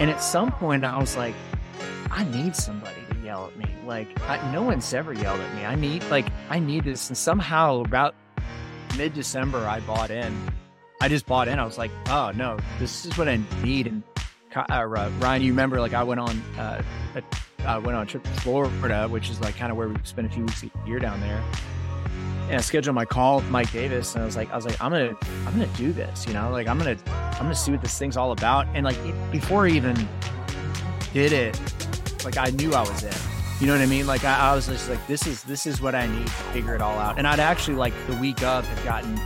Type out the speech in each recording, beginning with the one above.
And at some point, I was like, I need somebody to yell at me. Like, I, no one's ever yelled at me. I need, like, I need this. And somehow, about mid December, I bought in. I just bought in. I was like, oh no, this is what I need. And uh, Ryan, you remember, like, I went on, uh, went on a trip to Florida, which is like kind of where we spent a few weeks a year down there and I scheduled my call with Mike Davis, and I was like, I was like, I'm gonna, I'm gonna do this, you know, like I'm gonna, I'm gonna see what this thing's all about. And like before I even did it, like I knew I was in. You know what I mean? Like I, I was just like, this is this is what I need to figure it all out. And I'd actually like the week of had gotten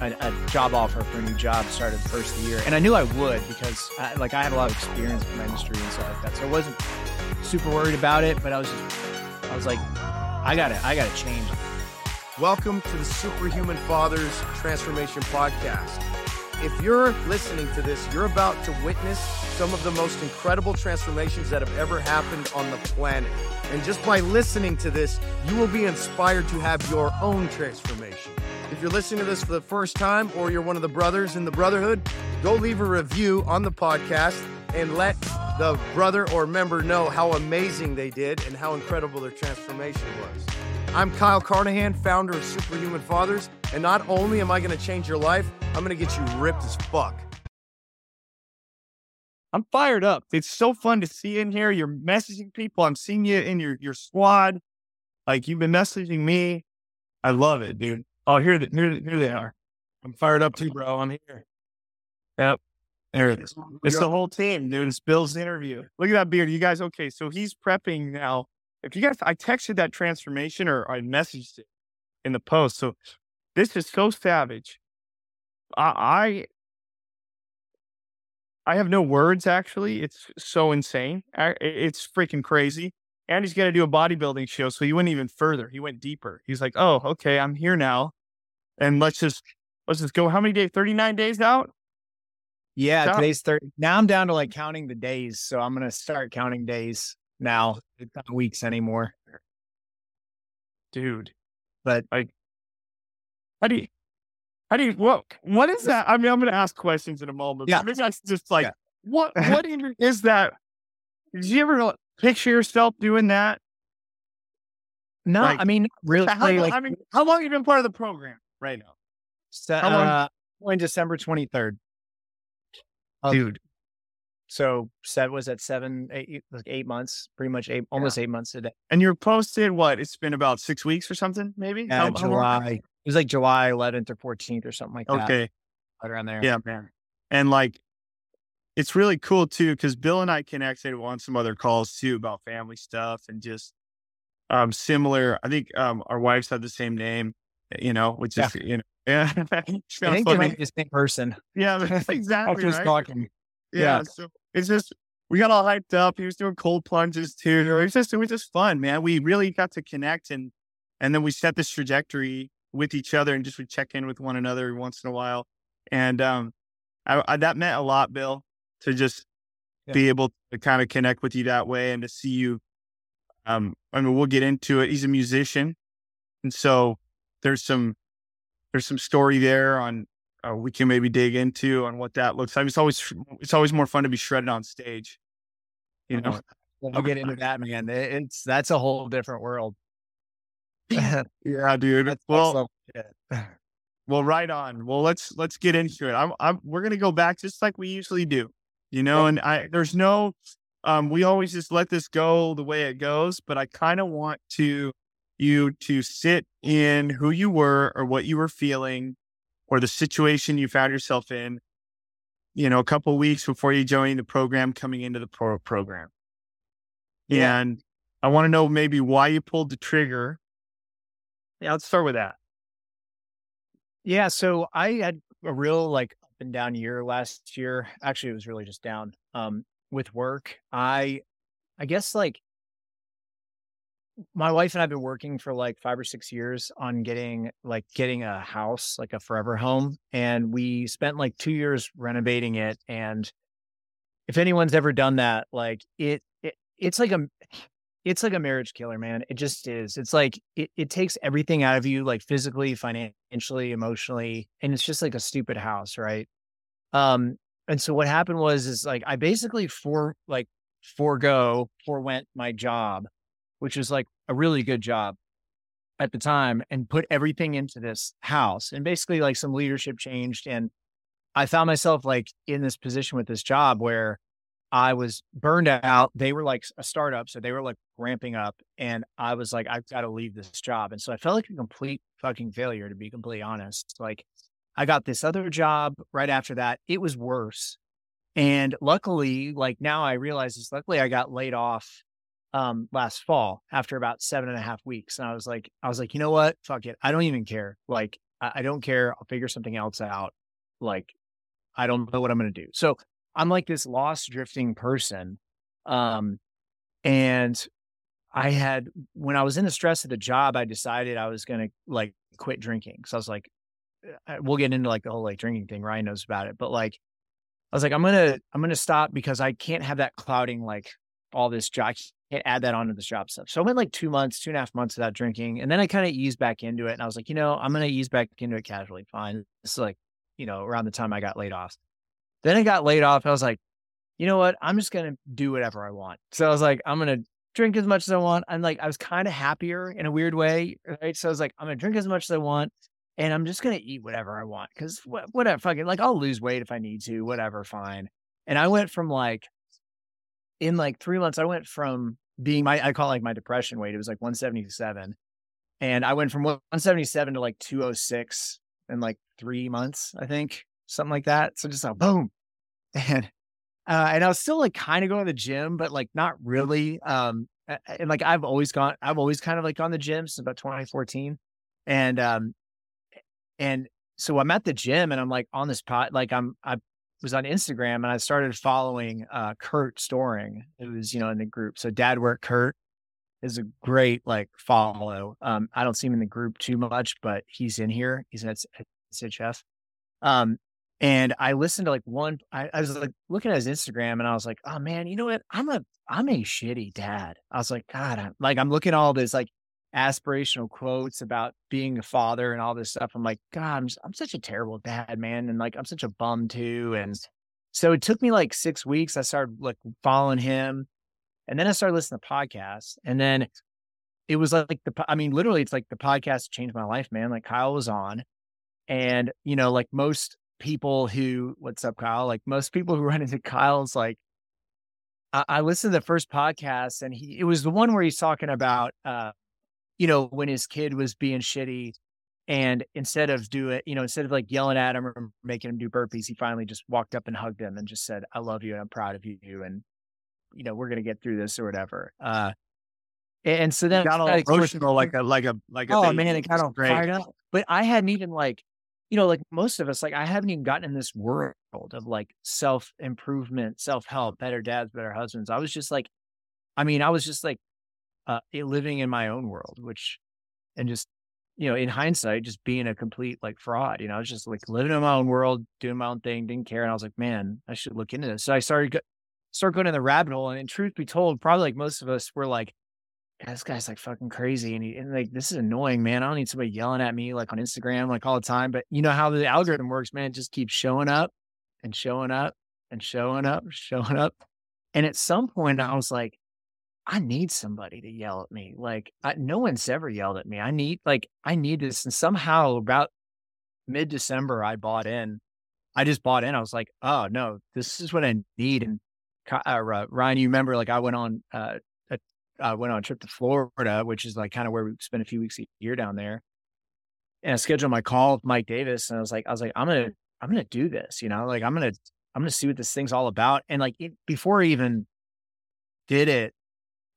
a, a, job offer for a new job started the first year, and I knew I would because I, like I had a lot of experience in my industry and stuff like that. So I wasn't super worried about it, but I was just, I was like, I gotta, I gotta change. Welcome to the Superhuman Fathers Transformation Podcast. If you're listening to this, you're about to witness some of the most incredible transformations that have ever happened on the planet. And just by listening to this, you will be inspired to have your own transformation. If you're listening to this for the first time or you're one of the brothers in the brotherhood, go leave a review on the podcast and let the brother or member know how amazing they did and how incredible their transformation was. I'm Kyle Carnahan, founder of Superhuman Fathers, and not only am I going to change your life, I'm going to get you ripped as fuck. I'm fired up. It's so fun to see in here. You're messaging people. I'm seeing you in your your squad. Like you've been messaging me. I love it, dude. Oh, here, the, here, here they are. I'm fired up too, bro. I'm here. Yep. There it is. It's the whole team, dude. It's Bill's interview. Look at that beard. You guys, okay. So he's prepping now if you guys, I texted that transformation or I messaged it in the post. So this is so savage. I, I, I have no words. Actually, it's so insane. It's freaking crazy. And he's going to do a bodybuilding show, so he went even further. He went deeper. He's like, "Oh, okay, I'm here now, and let's just let's just go. How many days? Thirty nine days out." Yeah, today's thirty. Now I'm down to like mm. counting the days, so I'm gonna start counting days now. It's not weeks anymore. Dude. But like how do you how do you what what is that? I mean, I'm gonna ask questions in a moment. Yeah. Maybe I just like yeah. what what is that? Did you ever picture yourself doing that? No, like, I mean, really. How, like, I mean, how long have you been part of the program right now? So, how long? Uh, in December 23rd. Dude, so set was at seven, eight, like eight months, pretty much eight, almost eight months a day. And you're posted what? It's been about six weeks or something, maybe. Yeah, how, July. How it was like July 11th or 14th or something like that. Okay, right around there. Yeah, man. And like, it's really cool too because Bill and I connected on some other calls too about family stuff and just um similar. I think um our wives have the same name, you know, which is you know. Yeah, I think funny. they might be the same person. Yeah, exactly. After right? talking. Yeah, yeah. So it's just we got all hyped up. He was doing cold plunges too. It was just it was just fun, man. We really got to connect and and then we set this trajectory with each other and just we check in with one another once in a while. And um I, I, that meant a lot, Bill, to just yeah. be able to kind of connect with you that way and to see you. Um, I mean, we'll get into it. He's a musician, and so there's some there's some story there on uh, we can maybe dig into on what that looks like. It's always it's always more fun to be shredded on stage. You know, we'll get into that, man. It's that's a whole different world. yeah, dude. That's well, well, right on. Well, let's let's get into it. I'm, I'm we're gonna go back just like we usually do. You know, and I there's no um we always just let this go the way it goes, but I kind of want to you to sit in who you were or what you were feeling or the situation you found yourself in, you know, a couple weeks before you joined the program, coming into the pro program. Yeah. And I want to know maybe why you pulled the trigger. Yeah, let's start with that. Yeah. So I had a real like up and down year last year. Actually, it was really just down. Um, with work, I, I guess like my wife and I've been working for like five or six years on getting like getting a house, like a forever home. And we spent like two years renovating it. And if anyone's ever done that, like it, it it's like a it's like a marriage killer, man. It just is. It's like it, it takes everything out of you, like physically, financially, emotionally, and it's just like a stupid house, right? Um, and so what happened was is like I basically for like forego forewent my job, which was like a really good job at the time, and put everything into this house. And basically, like some leadership changed, and I found myself like in this position with this job where I was burned out. They were like a startup, so they were like ramping up, and I was like, I've got to leave this job. And so I felt like a complete fucking failure, to be completely honest. Like I got this other job right after that. It was worse. And luckily, like now I realize this, luckily I got laid off um last fall after about seven and a half weeks. And I was like, I was like, you know what? Fuck it. I don't even care. Like, I, I don't care. I'll figure something else out. Like, I don't know what I'm gonna do. So I'm like this lost drifting person. Um and I had when I was in the stress of the job, I decided I was gonna like quit drinking. So I was like, uh, we'll get into like the whole like drinking thing. Ryan knows about it, but like, I was like, I'm gonna, I'm gonna stop because I can't have that clouding like all this job. I can't add that onto the job stuff. So I went like two months, two and a half months without drinking, and then I kind of eased back into it. And I was like, you know, I'm gonna ease back into it casually. Fine. It's like, you know, around the time I got laid off. Then I got laid off. I was like, you know what? I'm just gonna do whatever I want. So I was like, I'm gonna drink as much as I want. I'm like, I was kind of happier in a weird way, right? So I was like, I'm gonna drink as much as I want and I'm just gonna eat whatever I want because wh- whatever, fucking like I'll lose weight if I need to, whatever, fine. And I went from like in like three months, I went from being my I call it like my depression weight. It was like 177, and I went from 177 to like 206 in like three months, I think, something like that. So just like boom, and uh, and I was still like kind of going to the gym, but like not really. Um, and like I've always gone, I've always kind of like gone to the gym since about 2014, and um, and so I'm at the gym and I'm like on this pot, like I'm, I was on Instagram and I started following uh, Kurt Storing. Was, you know, in the group. So Dad Work Kurt is a great like follow. Um, I don't see him in the group too much, but he's in here. He's at SHF. Um, and I listened to like one, I, I was like looking at his Instagram and I was like, oh man, you know what? I'm a, I'm a shitty dad. I was like, God, I'm like, I'm looking at all this like aspirational quotes about being a father and all this stuff. I'm like, God, I'm, I'm such a terrible dad, man. And like, I'm such a bum too. And so it took me like six weeks. I started like following him and then I started listening to podcasts. And then it was like the, I mean, literally, it's like the podcast changed my life, man. Like Kyle was on. And, you know, like most people who, what's up, Kyle? Like most people who run into Kyle's like, I, I listened to the first podcast and he, it was the one where he's talking about, uh, you know, when his kid was being shitty and instead of do it, you know, instead of like yelling at him or making him do burpees, he finally just walked up and hugged him and just said, I love you and I'm proud of you. And, you know, we're going to get through this or whatever. Uh, and so then got all emotional, like a, like a, like a, oh baby. man, it got all fired up. But I hadn't even like, you know, like most of us, like I haven't even gotten in this world of like self improvement, self help, better dads, better husbands. I was just like, I mean, I was just like uh, living in my own world, which, and just, you know, in hindsight, just being a complete like fraud, you know, I was just like living in my own world, doing my own thing, didn't care. And I was like, man, I should look into this. So I started, go- start going in the rabbit hole. And in truth be told, probably like most of us were like, this guy's like fucking crazy. And, he, and like, this is annoying, man. I don't need somebody yelling at me like on Instagram, like all the time. But you know how the algorithm works, man. It just keeps showing up and showing up and showing up, showing up. And at some point, I was like, I need somebody to yell at me. Like I, no one's ever yelled at me. I need like I need this. And somehow about mid December, I bought in. I just bought in. I was like, oh no, this is what I need. And uh, Ryan, you remember like I went on uh, a, I went on a trip to Florida, which is like kind of where we spend a few weeks a year down there. And I scheduled my call with Mike Davis, and I was like, I was like, I'm gonna I'm gonna do this. You know, like I'm gonna I'm gonna see what this thing's all about. And like it, before I even did it,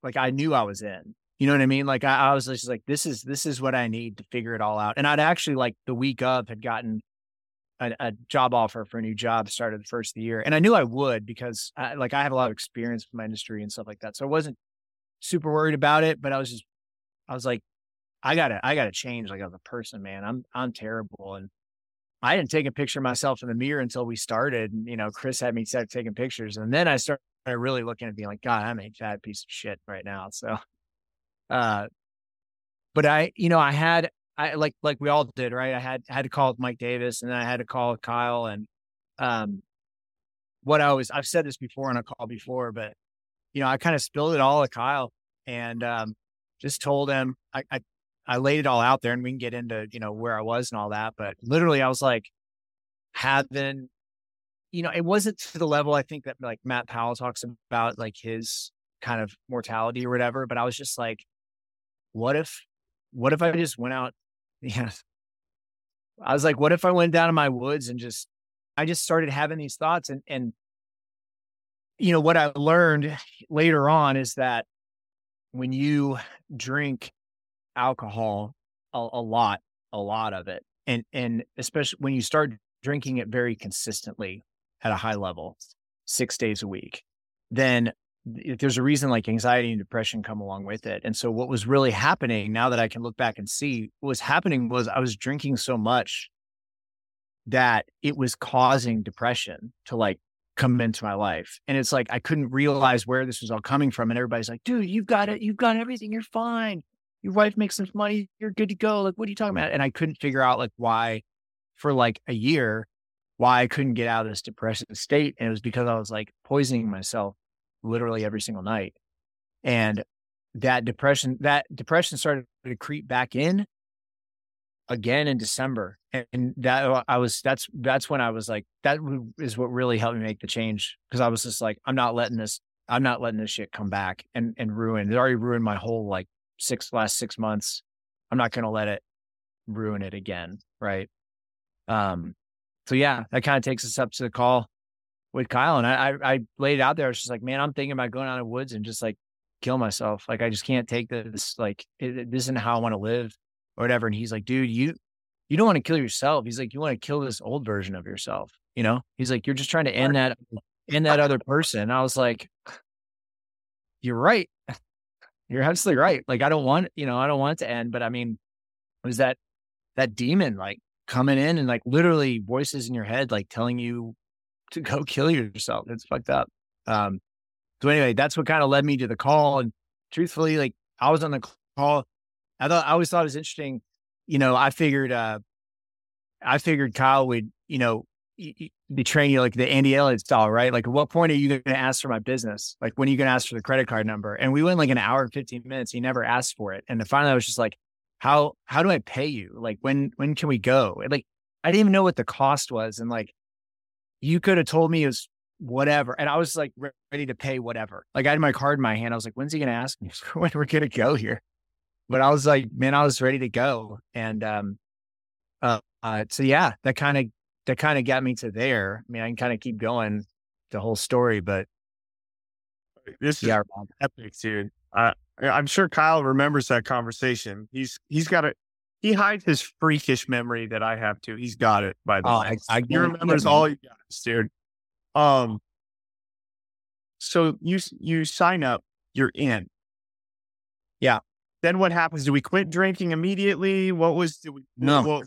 like I knew I was in. You know what I mean? Like I, I was just like, this is this is what I need to figure it all out. And I'd actually like the week of had gotten a, a job offer for a new job started the first of the year, and I knew I would because I, like I have a lot of experience with my industry and stuff like that. So I wasn't super worried about it, but I was just I was like, I gotta I gotta change like as a person, man. I'm I'm terrible and. I didn't take a picture of myself in the mirror until we started. And you know, Chris had me start taking pictures, and then I started really looking at being like, God, I'm a fat piece of shit right now. So, uh, but I, you know, I had, I like, like we all did, right? I had, had to call Mike Davis and then I had to call Kyle and, um, what I was, I've said this before on a call before, but you know, I kind of spilled it all at Kyle and um, just told him I, I I laid it all out there and we can get into, you know, where I was and all that. But literally I was like having, you know, it wasn't to the level I think that like Matt Powell talks about like his kind of mortality or whatever. But I was just like, what if what if I just went out? Yeah. I was like, what if I went down to my woods and just I just started having these thoughts and and you know what I learned later on is that when you drink alcohol a, a lot, a lot of it, and and especially when you start drinking it very consistently at a high level, six days a week, then there's a reason like anxiety and depression come along with it. And so what was really happening now that I can look back and see what was happening was I was drinking so much that it was causing depression to like come into my life. And it's like I couldn't realize where this was all coming from. And everybody's like, dude, you've got it, you've got everything, you're fine. Your wife makes enough money, you're good to go. Like, what are you talking about? And I couldn't figure out like why for like a year, why I couldn't get out of this depression state. And it was because I was like poisoning myself literally every single night. And that depression, that depression started to creep back in again in December. And that uh, I was, that's, that's when I was like, that is what really helped me make the change. Cause I was just like, I'm not letting this, I'm not letting this shit come back and, and ruin. It already ruined my whole like six, last six months. I'm not going to let it ruin it again. Right. Um, so yeah, that kind of takes us up to the call with Kyle. And I, I, I laid it out there. I was just like, man, I'm thinking about going out in the woods and just like kill myself. Like, I just can't take this. Like, it, this isn't how I want to live or whatever. And he's like, dude, you, you don't want to kill yourself. He's like, you want to kill this old version of yourself. You know, he's like, you're just trying to end that, end that other person. And I was like, you're right. You're absolutely right. Like, I don't want, you know, I don't want it to end, but I mean, it was that, that demon like coming in and like literally voices in your head, like telling you to go kill yourself. It's fucked up. Um, so anyway, that's what kind of led me to the call. And truthfully, like I was on the call I thought I always thought it was interesting. You know, I figured, uh, I figured Kyle would, you know, be training you like the Andy Elliott style, right? Like, at what point are you going to ask for my business? Like, when are you going to ask for the credit card number? And we went like an hour and 15 minutes. He never asked for it. And finally I was just like, how, how do I pay you? Like, when, when can we go? And like, I didn't even know what the cost was. And like, you could have told me it was whatever. And I was like ready to pay whatever. Like I had my card in my hand. I was like, when's he going to ask me when we're going to go here? but I was like, man, I was ready to go. And, um, uh, uh so yeah, that kind of, that kind of got me to there. I mean, I can kind of keep going the whole story, but this is yeah. epic, dude. Uh, I'm sure Kyle remembers that conversation. He's, he's got a, he hides his freakish memory that I have too. He's got it by the oh, way. I, I he remembers all you guys, dude. Um, so you, you sign up, you're in. Yeah then what happens? Do we quit drinking immediately? What was we, no?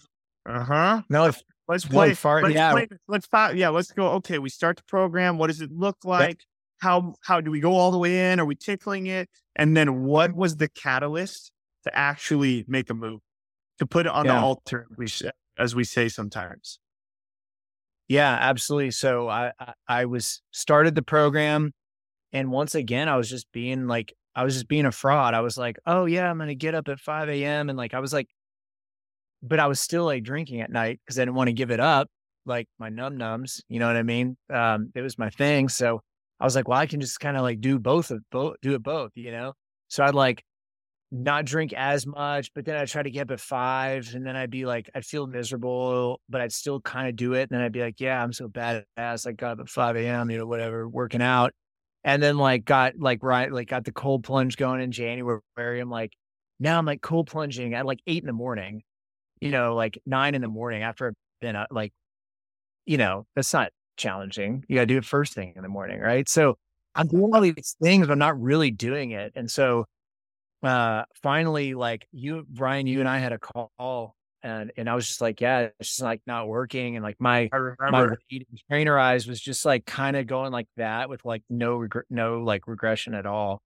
Uh huh. No. If, let's play. Fart, let's yeah. Play, let's yeah. Let's go. Okay, we start the program. What does it look like? How how do we go all the way in? Are we tickling it? And then what was the catalyst to actually make a move to put it on yeah. the altar? We as we say sometimes. Yeah, absolutely. So I, I I was started the program, and once again I was just being like I was just being a fraud. I was like, oh yeah, I'm gonna get up at 5 a.m. and like I was like, but I was still like drinking at night because I didn't want to give it up, like my num nums. You know what I mean? Um, it was my thing. So I was like, well, I can just kind of like do both of both, do it both, you know. So I'd like not drink as much, but then I'd try to get up at five, and then I'd be like, I'd feel miserable, but I'd still kind of do it. And then I'd be like, yeah, I'm so badass. I got up at 5 a.m., you know, whatever, working out and then like got like right like got the cold plunge going in January. I'm like now I'm like cold plunging at like eight in the morning, you know, like nine in the morning after I've been uh, like, you know, that's not challenging. You got to do it first thing in the morning, right? So I'm doing all these things, but I'm not really doing it. And so uh finally, like you, Brian, you and I had a call and and I was just like, yeah, it's just like not working, and like my my trainer eyes was just like kind of going like that with like no regret, no like regression at all,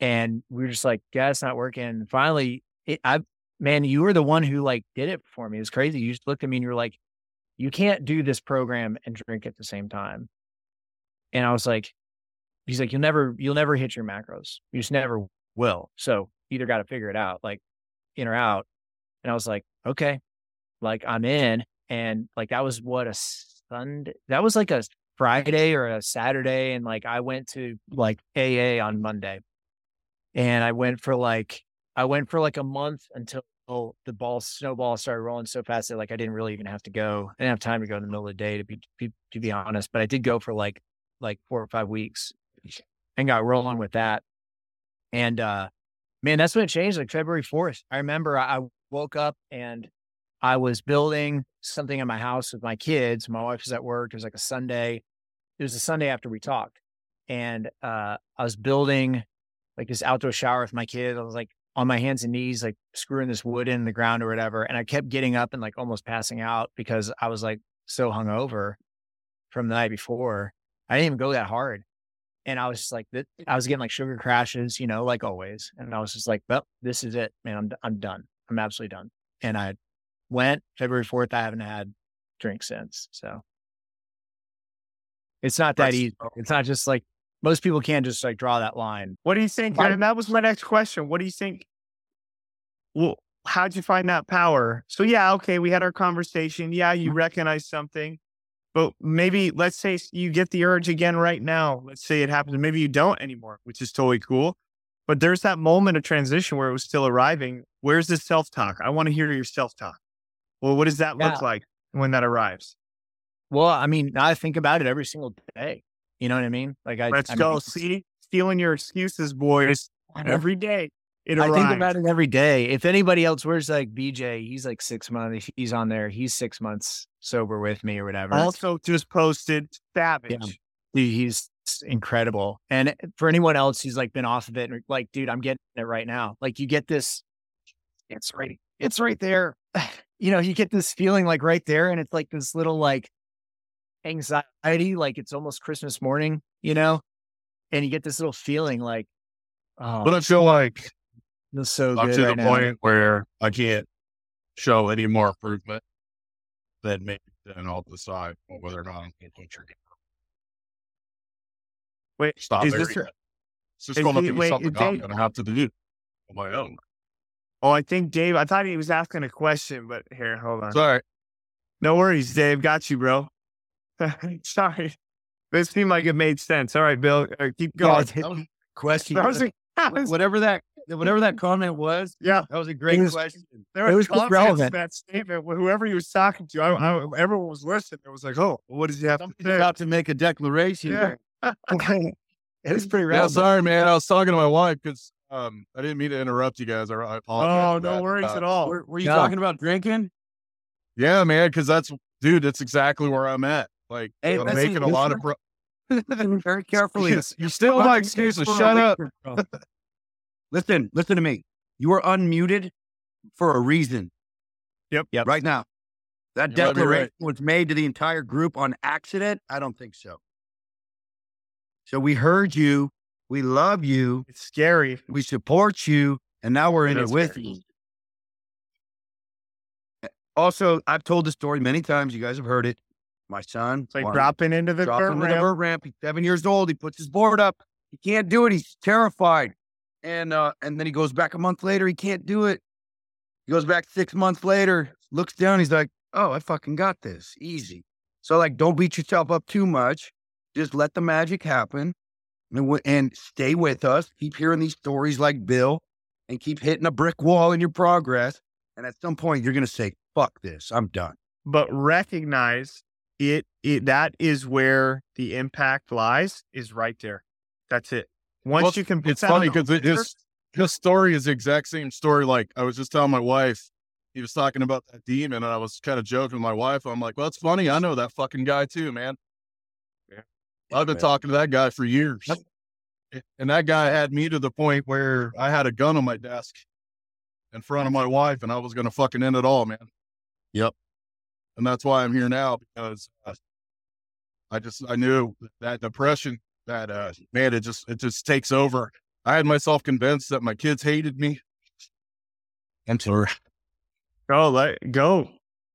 and we were just like, yeah, it's not working. And finally, it, I man, you were the one who like did it for me. It's crazy. You just looked at me and you were like, you can't do this program and drink at the same time. And I was like, he's like, you'll never, you'll never hit your macros. You just never will. So either got to figure it out, like in or out. And I was like, okay, like I'm in. And like that was what a Sunday, that was like a Friday or a Saturday. And like I went to like AA on Monday. And I went for like, I went for like a month until the ball snowball started rolling so fast that like I didn't really even have to go. I didn't have time to go in the middle of the day to be, be to be honest. But I did go for like like four or five weeks and got rolling with that. And uh man, that's when it changed, like February 4th. I remember I woke up and I was building something in my house with my kids. My wife was at work. It was like a Sunday. It was a Sunday after we talked. And uh I was building like this outdoor shower with my kids. I was like on my hands and knees, like screwing this wood in the ground or whatever. And I kept getting up and like almost passing out because I was like so hungover from the night before. I didn't even go that hard. And I was just like, I was getting like sugar crashes, you know, like always. And I was just like, well, this is it, man. I'm, I'm done. I'm absolutely done. And I went February 4th. I haven't had drink since. So it's not that easy. It's not just like most people can't just like draw that line. What do you think? And that was my next question. What do you think? Well, how'd you find that power? So yeah, okay, we had our conversation. Yeah, you mm-hmm. recognize something. But maybe let's say you get the urge again right now. Let's say it happens. Maybe you don't anymore, which is totally cool. But there's that moment of transition where it was still arriving. Where's the self talk? I want to hear your self talk. Well, what does that yeah. look like when that arrives? Well, I mean, I think about it every single day. You know what I mean? Like, I let's I go. Mean, See, stealing your excuses, boys, every day. It I think about it every day. If anybody else, where's like BJ? He's like six months. He's on there. He's six months sober with me or whatever. Also, just posted savage. Yeah. Dude, he's incredible. And for anyone else who's like been off of it, and like, dude, I'm getting it right now. Like, you get this. It's right. It's right there. You know, you get this feeling like right there, and it's like this little like anxiety, like it's almost Christmas morning. You know, and you get this little feeling like, oh, but I feel like so I'm good to right the now. point where I can't show any more improvement than maybe then I'll decide whether or not I'm going to trigger. Wait, stop is there. this It's just going to be wait, something I'm going to have to do on my own. Oh, I think Dave. I thought he was asking a question, but here, hold on. Sorry. No worries, Dave. Got you, bro. Sorry. This seemed like it made sense. All right, Bill, uh, keep going. question. That was a, whatever that whatever that comment was. Yeah, that was a great was, question. There was, was relevant. That statement, whoever he was talking to, I, I, everyone was listening. It was like, oh, what does he have Somebody's to say? About to make a declaration. Yeah. it was pretty relevant. Yeah, sorry, man. I was talking to my wife because um, I didn't mean to interrupt you guys. I, apologize. Oh, no that. worries uh, at all. Were, were you no. talking about drinking? Yeah, man. Because that's, dude, that's exactly where I'm at. Like, hey, I'm making a lot of. Pro- very carefully. you're still my excuses. Shut up. listen, listen to me. You are unmuted for a reason. Yep. Yep. Right now. That you declaration right. was made to the entire group on accident? I don't think so. So we heard you. We love you. It's scary. We support you. And now we're in it, it with you. Also, I've told the story many times. You guys have heard it. My son, it's like dropping into the dropping ramp. the ramp. He's seven years old. He puts his board up. He can't do it. He's terrified. And uh, and then he goes back a month later. He can't do it. He goes back six months later. Looks down. He's like, "Oh, I fucking got this. Easy." So like, don't beat yourself up too much. Just let the magic happen, and, w- and stay with us. Keep hearing these stories like Bill, and keep hitting a brick wall in your progress. And at some point, you're gonna say, "Fuck this. I'm done." But recognize it, it that is where the impact lies is right there. That's it. Once well, you can, it's funny because his his story is the exact same story. Like I was just telling my wife, he was talking about that demon, and I was kind of joking with my wife. I'm like, well, it's funny. I know that fucking guy too, man. Yeah. I've been man. talking to that guy for years, and that guy had me to the point where I had a gun on my desk in front of my wife, and I was going to fucking end it all, man. Yep and that's why I'm here now because uh, I just I knew that depression that uh, man it just it just takes over. I had myself convinced that my kids hated me. Enter. Go let go,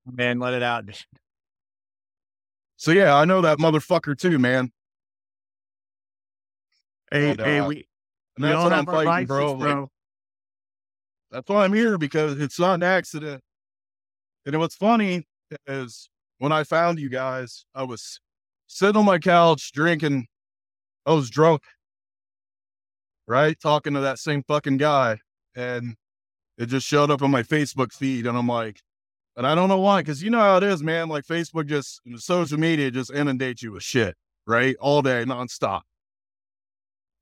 man. Let it out. So yeah, I know that motherfucker too, man. Hey, And, hey, uh, we, we that's all what I'm our fighting, bro. Like, bro. that's why I'm here because it's not an accident. And what's funny is when I found you guys, I was sitting on my couch drinking. I was drunk, right? Talking to that same fucking guy. And it just showed up on my Facebook feed. And I'm like, and I don't know why, because you know how it is, man. Like Facebook just, social media just inundates you with shit, right? All day, nonstop.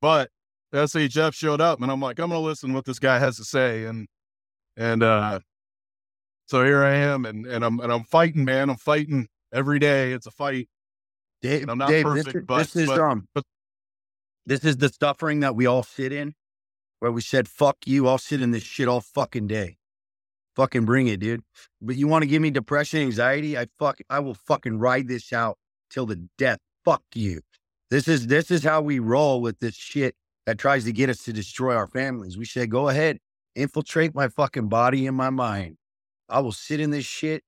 But SHF showed up and I'm like, I'm going to listen what this guy has to say. And, and, uh, so here I am and, and I'm, and I'm fighting, man. I'm fighting every day. It's a fight. Dave, And I'm not Dave perfect, this, is- but- this is but- um, but- this is the suffering that we all sit in, where we said, "Fuck you," I'll sit in this shit all fucking day. Fucking bring it, dude. But you want to give me depression, anxiety? I fuck, I will fucking ride this out till the death. Fuck you. This is this is how we roll with this shit that tries to get us to destroy our families. We said, go ahead, infiltrate my fucking body and my mind. I will sit in this shit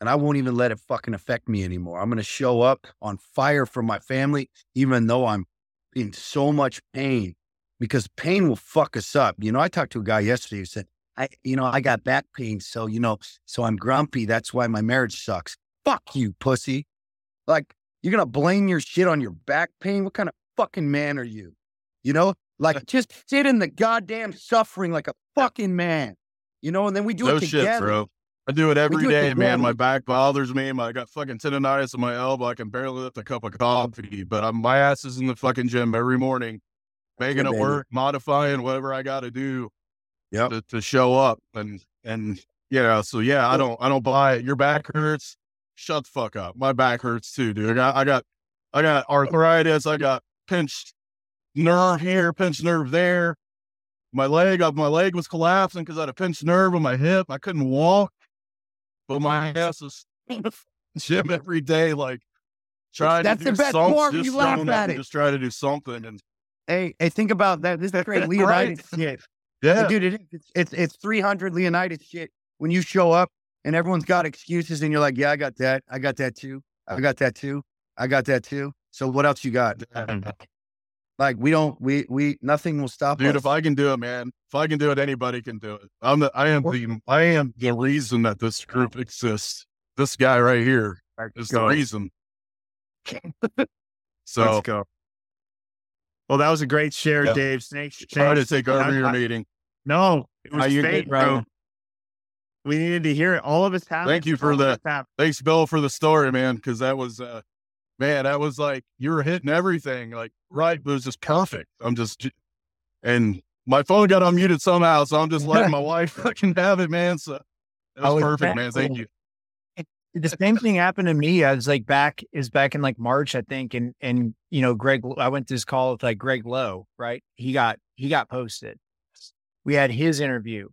and I won't even let it fucking affect me anymore. I'm going to show up on fire for my family, even though I'm in so much pain because pain will fuck us up. You know, I talked to a guy yesterday who said, I, you know, I got back pain. So, you know, so I'm grumpy. That's why my marriage sucks. Fuck you, pussy. Like, you're going to blame your shit on your back pain? What kind of fucking man are you? You know, like just sit in the goddamn suffering like a fucking man, you know, and then we do no it shit, bro. I do it every do it man. My back bothers me. My, I got fucking tendonitis in my elbow. I can barely lift a cup of coffee, but I'm, my ass is in the fucking gym every morning, making it work, modifying whatever I got to do Yep. to, to show up. And, and, you know, so yeah, I don't, I don't buy it. Your back hurts. Shut the fuck up. My back hurts too, dude. I got, I got, I got oh. arthritis. I got pinched nerve here, pinched nerve there. My leg, uh, my leg was collapsing because I had a pinched nerve on my hip. I couldn't walk, but my ass is gym every day, like trying That's to do the best something. part, Just you laugh at it. Just try to do something, and Hey, hey, think about that. This is great Right. Leonidas shit. yeah, Dude, it is. It's, it's it's 300 Leonidas shit. When you show up and everyone's got excuses and you're like, yeah, I got that. I got that too. I got that too. I got that too. So what else you got? Like we don't, we, we, nothing will stop dude. us. If I can do it, man, if I can do it, anybody can do it. I'm the, I am the, I am the reason that this group exists. This guy right here is the go. reason. so Let's go. Well, that was a great share, Yeah. Dave. Snakes. try to take over I- your I- meeting. No, it was How fake, good, bro. We needed to hear it. All of us have. Thank it. you for All the- Thanks, Bill, for the story, man. Because that was, uh, man, I was like you were hitting everything, like right. It was just perfect. I'm just, and my phone got unmuted somehow, so I'm just letting my wife fucking have it, man. So that was was perfect, man. Thank you. the same thing happened to me. I was like back is back in like March, I think, and and you know, Greg, I went to this call with like Greg Lowe, right? He got he got posted. We had his interview.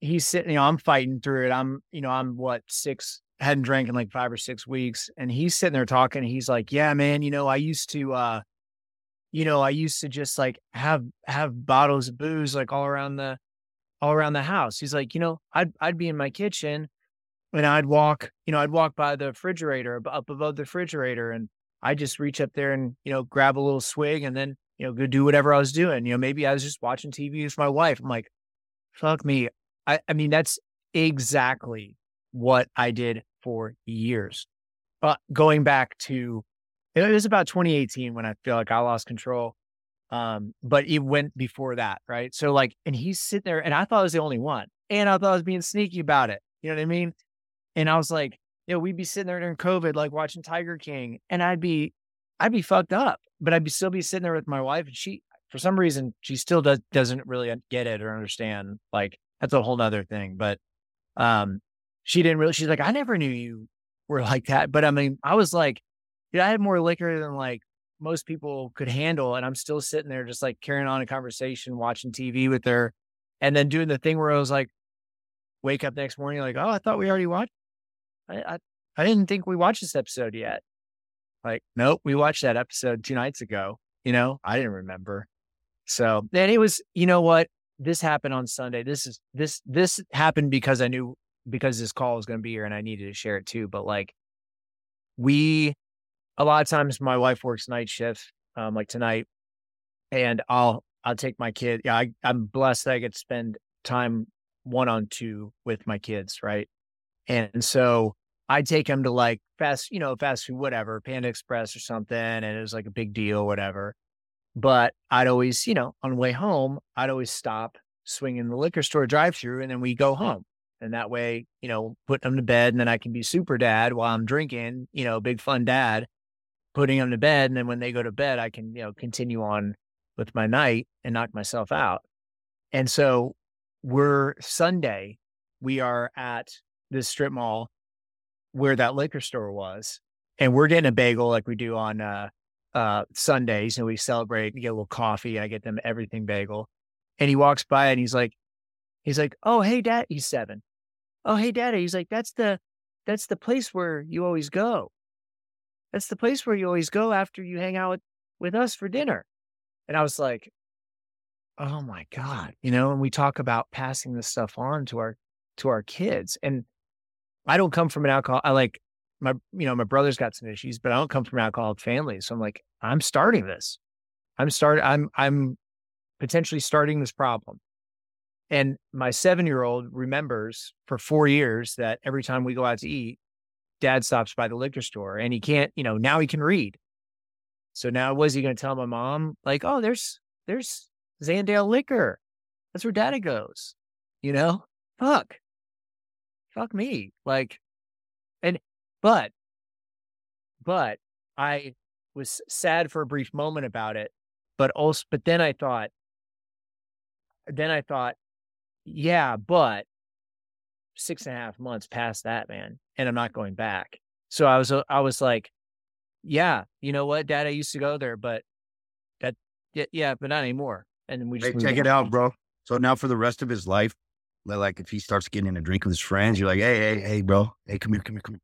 He's sitting, you know, I'm fighting through it. I'm, you know, I'm what six hadn't drank in like five or six weeks, and he's sitting there talking. He's like, "Yeah, man, you know, I used to, uh, you know, I used to just like have have bottles of booze like all around the all around the house." He's like, "You know, I'd I'd be in my kitchen." and I'd walk, you know, I'd walk by the refrigerator up above the refrigerator and I just reach up there and, you know, grab a little swig and then, you know, go do whatever I was doing. You know, maybe I was just watching TV with my wife. I'm like, fuck me. I, I mean, that's exactly what I did for years. But going back to, it was about 2018 when I feel like I lost control. Um, but it went before that, right? So like, and he's sitting there and I thought I was the only one. And I thought I was being sneaky about it. You know what I mean? And I was like, you know, we'd be sitting there during COVID, like watching Tiger King, and I'd be, I'd be fucked up, but I'd be still be sitting there with my wife, and she, for some reason, she still does doesn't really get it or understand. Like that's a whole nother thing. But, um, she didn't really. She's like, I never knew you were like that. But I mean, I was like, dude, I had more liquor than like most people could handle, and I'm still sitting there just like carrying on a conversation, watching TV with her, and then doing the thing where I was like, wake up next morning like, oh, I thought we already watched. I, I I didn't think we watched this episode yet. Like, nope, we watched that episode two nights ago. You know, I didn't remember. So then it was, you know what? This happened on Sunday. This is this this happened because I knew because this call is going to be here and I needed to share it too. But like, we a lot of times my wife works night shift, um, like tonight, and I'll I'll take my kid. Yeah, I, I'm blessed that I get to spend time one on two with my kids, right? And so I take them to like fast, you know, fast food, whatever, Panda Express or something, and it was like a big deal, whatever. But I'd always, you know, on the way home, I'd always stop, swing in the liquor store drive through, and then we go home. And that way, you know, put them to bed, and then I can be super dad while I'm drinking, you know, big fun dad, putting them to bed. And then when they go to bed, I can, you know, continue on with my night and knock myself out. And so we're Sunday, we are at this strip mall where that liquor store was, and we're getting a bagel like we do on uh, uh, Sundays, and we celebrate. Get a little coffee. I get them everything bagel, and he walks by and he's like, he's like, oh hey dad, he's seven. Oh hey daddy, he's like, that's the that's the place where you always go. That's the place where you always go after you hang out with, us for dinner. And I was like, oh my God, you know, and we talk about passing this stuff on to our to our kids. And I don't come from an alcohol. I like my, you know, my brother's got some issues, but I don't come from an alcoholic family. So I'm like, I'm starting this. I'm starting. I'm I'm potentially starting this problem. And my seven year old remembers for four years that every time we go out to eat, dad stops by the liquor store and he can't, you know, now he can read. So now was he going to tell my mom, like, oh, there's, there's Zandale liquor. That's where daddy goes, you know? Fuck. Fuck me. Like, and, but, but I was sad for a brief moment about it. But also, but then I thought, then I thought, yeah, but six and a half months past that, man, and I'm not going back. So I was, uh, I was like, yeah, you know what, Dad, I used to go there, but that, yeah, yeah but not anymore. And we just hey, check on. it out, bro. So now for the rest of his life, like if he starts getting in a drink with his friends, you're like, hey, hey, hey, bro, hey, come here, come here, come here.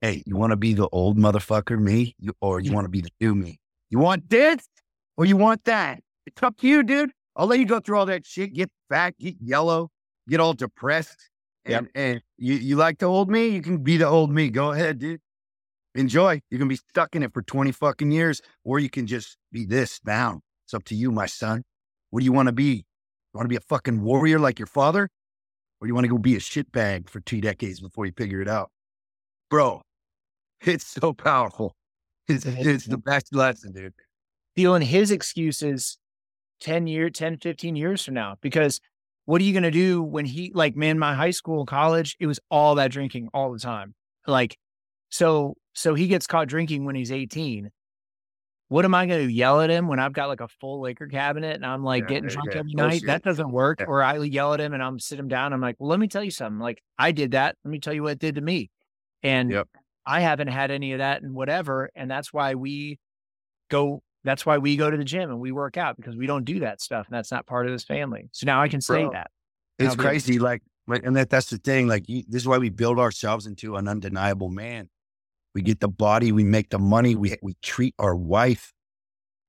Hey, you want to be the old motherfucker, me, you, or you want to be the new me? You want this, or you want that? It's up to you, dude. I'll let you go through all that shit. Get fat, get yellow, get all depressed. And, yep. and you, you like the old me? You can be the old me. Go ahead, dude. Enjoy. You can be stuck in it for 20 fucking years, or you can just be this now. It's up to you, my son. What do you want to be? You want to be a fucking warrior like your father? Or you want to go be a shitbag for two decades before you figure it out? Bro, it's so powerful. It's, it's the best lesson, dude. Feeling his excuses 10 year, 10, 15 years from now, because what are you going to do when he, like, man, my high school, college, it was all that drinking all the time. Like, so, so he gets caught drinking when he's 18 what am I going to yell at him when I've got like a full liquor cabinet and I'm like yeah, getting drunk yeah. every night? That doesn't work. Yeah. Or I yell at him and I'm sit him down. I'm like, well, let me tell you something. Like I did that. Let me tell you what it did to me. And yep. I haven't had any of that and whatever. And that's why we go. That's why we go to the gym and we work out because we don't do that stuff and that's not part of this family. So now I can say Bro, that. It's crazy. Like, and that that's the thing. Like, you, this is why we build ourselves into an undeniable man. We get the body, we make the money, we we treat our wife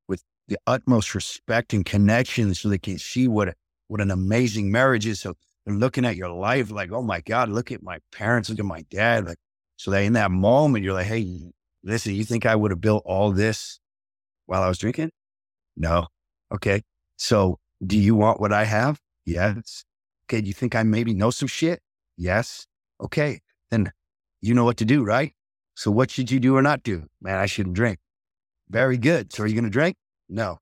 with the utmost respect and connection so they can see what, what an amazing marriage is. So they're looking at your life like, oh my God, look at my parents, look at my dad. Like, so that in that moment, you're like, hey, listen, you think I would have built all this while I was drinking? No. Okay. So do you want what I have? Yes. Okay. Do you think I maybe know some shit? Yes. Okay. Then you know what to do, right? So what should you do or not do? Man, I shouldn't drink. Very good. So are you going to drink? No.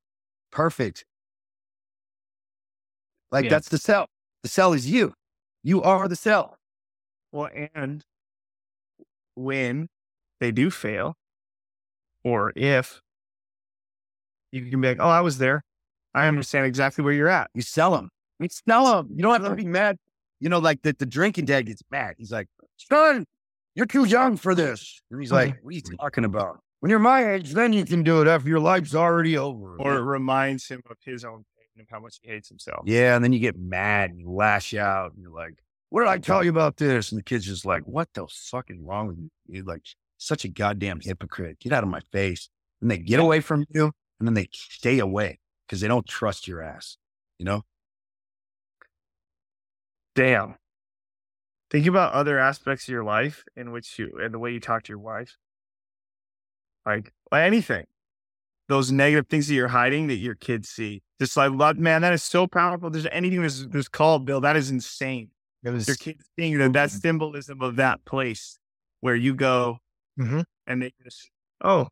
Perfect. Like yeah. that's the sell. The sell is you. You are the sell. Well, and when they do fail, or if you can be like, oh, I was there. I mm-hmm. understand exactly where you're at. You sell them. You sell them. You don't have to be mad. You know, like the, the drinking dad gets mad. He's like, son, you're too young for this. And he's like, mm-hmm. what are you talking about? When you're my age, then you can do it after your life's already over. Or it reminds him of his own pain of how much he hates himself. Yeah, and then you get mad and you lash out and you're like, what did I tell you about this? And the kid's just like, what the fuck is wrong with you? You're like such a goddamn hypocrite. Get out of my face. And they get away from you and then they stay away because they don't trust your ass, you know? Damn. Think about other aspects of your life in which you and the way you talk to your wife like anything. those negative things that you're hiding that your kids see. Just like love, man, that is so powerful. There's anything that's, that's called, Bill. That is insane. It was Your kids seeing that that symbolism of that place where you go Mhm. and they just, oh,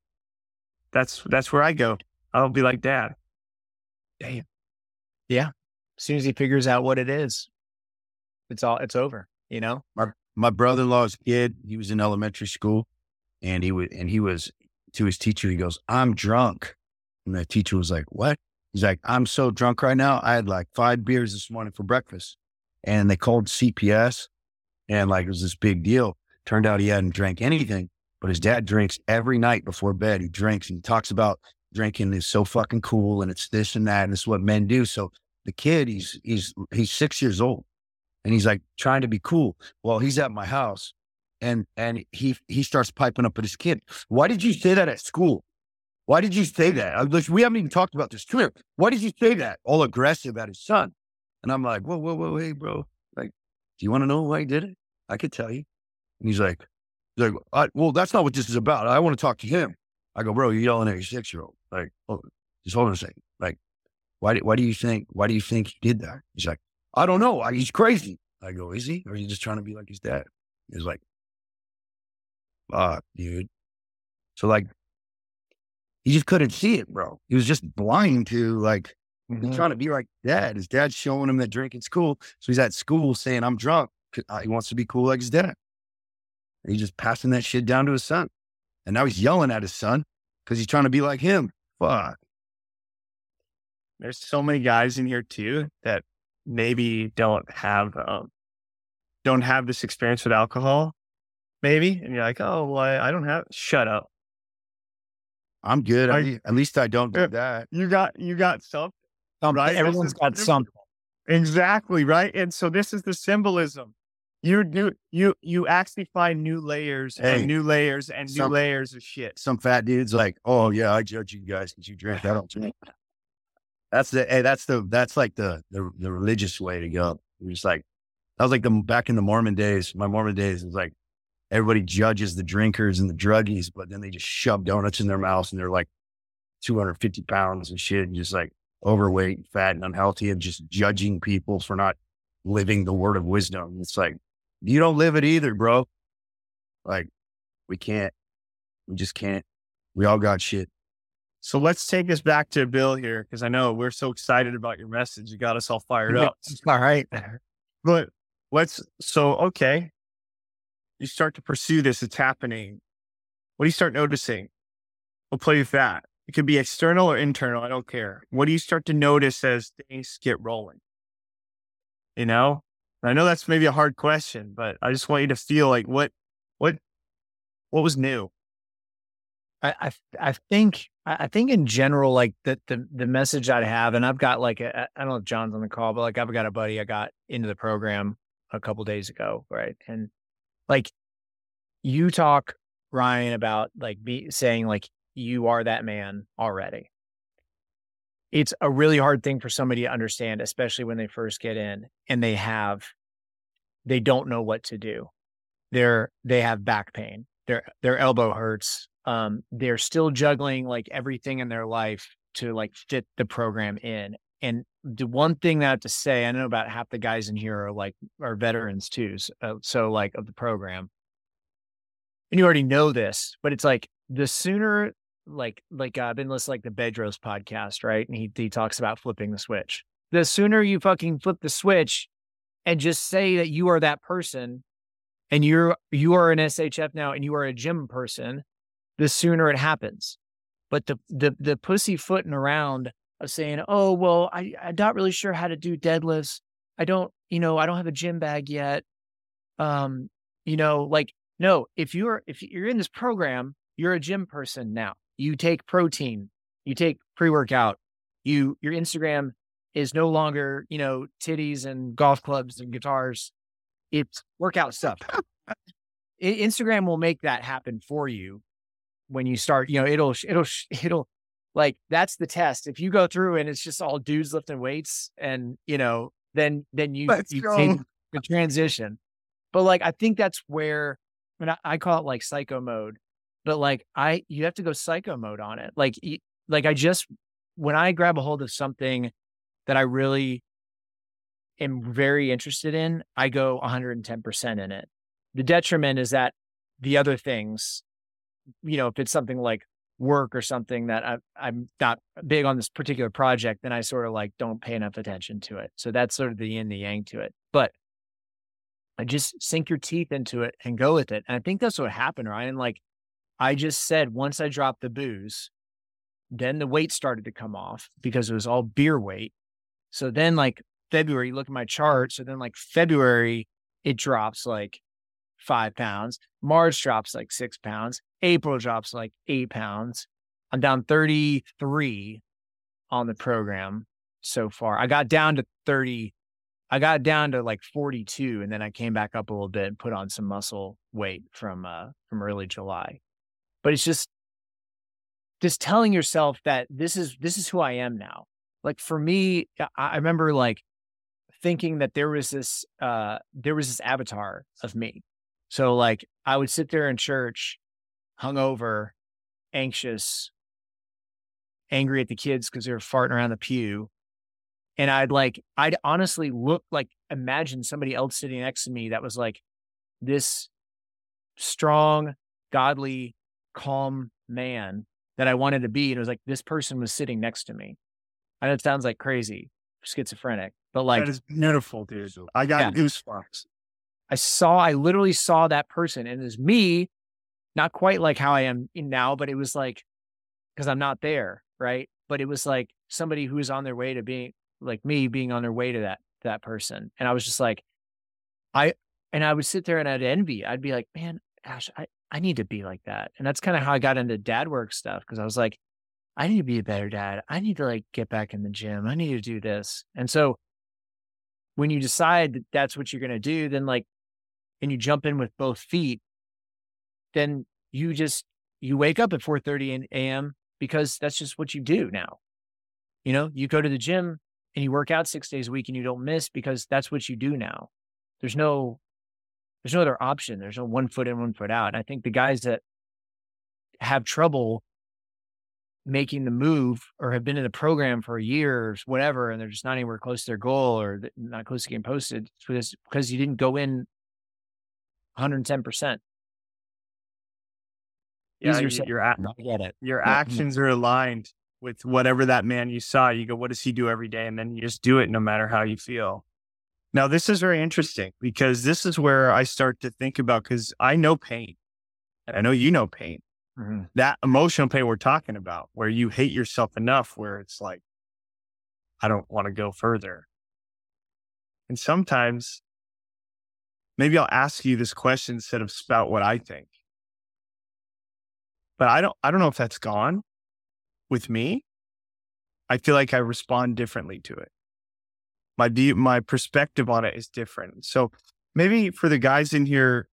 that's that's where I go. I'll be like dad. Damn. Yeah. As soon as he figures out what it is, it's all it's over. You know. my my brother-in-law's kid, he was in elementary school and he was, and he was to his teacher, he goes, I'm drunk. And the teacher was like, what? He's like, I'm so drunk right now. I had like five beers this morning for breakfast and they called CPS and like it was this big deal. Turned out he hadn't drank anything, but his dad drinks every night before bed. He drinks and he talks about drinking is so fucking cool and it's this and that. And it's what men do. So the kid, he's, he's, he's six years old and he's like trying to be cool. Well, he's at my house and and he he starts piping up at his kid. Why did you say that at school? Why did you say that? I was like, we haven't even talked about this. Come here. Why did you say that? All aggressive at his son. And I'm like, whoa, whoa, whoa, hey, bro. Like, do you want to know why he did it? I could tell you. And he's like, he's like, I, well, that's not what this is about. I want to talk to him. I go, bro, you're yelling at your six year old. Like, oh, just hold on a second. Like, why do, why do you think, why do you think he did that? He's like, I don't know. I, he's crazy. I go, is he? Or are you just trying to be like his dad? He's like, fuck, dude. So like, he just couldn't see it, bro. He was just blind to like, he's trying to be like dad. His dad's showing him that drinking's cool. So he's at school saying, I'm drunk. uh, He wants to be cool like his dad. And he's just passing that shit down to his son. And now he's yelling at his son because he's trying to be like him. Fuck. There's so many guys in here too that maybe don't have um, don't have this experience with alcohol, maybe, and you're like, oh, well, I, I don't have. Shut up. I'm good. I- at least I don't do that. You got you got something. Something. Right? Everyone's got something. Exactly right. And so this is the symbolism. You do you you actually find new layers Hey, and new layers and new layers of shit. Some fat dude's like, oh yeah, I judge you guys because you drink. I don't drink. That's the hey, that's the that's like the the, the religious way to go. You're just like that was like the back in the Mormon days. My Mormon days is like everybody judges the drinkers and the druggies, but then they just shove donuts in their mouths and they're like 250 pounds and shit, and just like overweight, fat, and unhealthy, and just judging people for not living the word of wisdom. It's like you don't live it either, bro. Like we can't, we just can't. We all got shit. So let's take us back to Bill here because I know we're so excited about your message. You got us all fired up. All right. But let's so okay. You start to pursue this, it's happening. What do you start noticing? We'll play with that. It could be external or internal, I don't care. What do you start to notice as things get rolling? You know? And I know that's maybe a hard question, but I just want you to feel like what what what was new? I, I I think I I think in general, like the the the message I'd have, and I've got like a, I don't know if John's on the call, but like I've got a buddy I got into the program a couple days ago, right? And like you talk Ryan about like be saying like you are that man already. It's a really hard thing for somebody to understand, especially when they first get in and they have they don't know what to do. They're they have back pain. Their their elbow hurts um, they're still juggling like everything in their life to like fit the program in. And the one thing that I have to say, I know about half the guys in here are like are veterans too. So, uh, so like of the program, and you already know this, but it's like the sooner, like like uh, I've been listening like the Bedros podcast, right? And he he talks about flipping the switch. The sooner you fucking flip the switch, and just say that you are that person, and you're you are an SHF now, and you are a gym person the sooner it happens. But the the the pussyfooting around of saying, "Oh, well, I I'm not really sure how to do deadlifts. I don't, you know, I don't have a gym bag yet." Um, you know, like no, if you're if you're in this program, you're a gym person now. You take protein, you take pre-workout. You your Instagram is no longer, you know, titties and golf clubs and guitars. It's workout stuff. Instagram will make that happen for you when you start, you know, it'll, it'll, it'll like, that's the test. If you go through and it's just all dudes lifting weights and, you know, then, then you, Let's you take the transition. But like, I think that's where, mean, I, I call it like psycho mode, but like I, you have to go psycho mode on it. Like, like I just when I grab a hold of something that I really am very interested in, I go 110% in it. The detriment is that the other things, you know, if it's something like work or something that I, I'm not big on this particular project, then I sort of like don't pay enough attention to it. So that's sort of the yin, the yang to it. But I just sink your teeth into it and go with it. And I think that's what happened, Ryan. Like I just said, once I dropped the booze, then the weight started to come off because it was all beer weight. So then, like February, look at my chart. So then, like February, it drops like five pounds. March drops like six pounds. April drops like eight pounds. I'm down 33 on the program so far. I got down to 30. I got down to like 42 and then I came back up a little bit and put on some muscle weight from uh from early July. But it's just just telling yourself that this is this is who I am now. Like for me, I remember like thinking that there was this uh there was this avatar of me. So like I would sit there in church, hungover, anxious, angry at the kids because they were farting around the pew. And I'd like, I'd honestly look like imagine somebody else sitting next to me that was like this strong, godly, calm man that I wanted to be. And it was like this person was sitting next to me. And it sounds like crazy, schizophrenic, but like that is beautiful, dude. I got Yeah. goosebumps. I saw, I literally saw that person and it was me, not quite like how I am now, but it was like, because I'm not there. Right. But it was like somebody who was on their way to being like me being on their way to that, that person. And I was just like, I, and I would sit there and I'd envy. I'd be like, man, Ash, I, I need to be like that. And that's kind of how I got into dad work stuff. Cause I was like, I need to be a better dad. I need to like get back in the gym. I need to do this. And so when you decide that that's what you're going to do, then like, and you jump in with both feet, then you just, you wake up at 4.30 a.m. because that's just what you do now. You know, you go to the gym and you work out six days a week and you don't miss because that's what you do now. There's no, there's no other option. There's no one foot in, one foot out. And I think the guys that have trouble making the move or have been in the program for a year whatever, and they're just not anywhere close to their goal or not close to getting posted it's because, because you didn't go in 110%. Yeah, you- your a- I get it. your Yeah. actions are aligned with whatever that man you saw. You go, what does he do every day? And then you just do it no matter how you feel. Now, this is very interesting because this is where I start to think about because I know pain. And I know you know pain. Mhm. That emotional pain we're talking about, where you hate yourself enough where it's like, I don't want to go further. And sometimes maybe I'll ask you this question instead of spout what I think. But I don't I don't know if that's gone with me. I feel like I respond differently to it. My view, my perspective on it is different. So maybe for the guys in here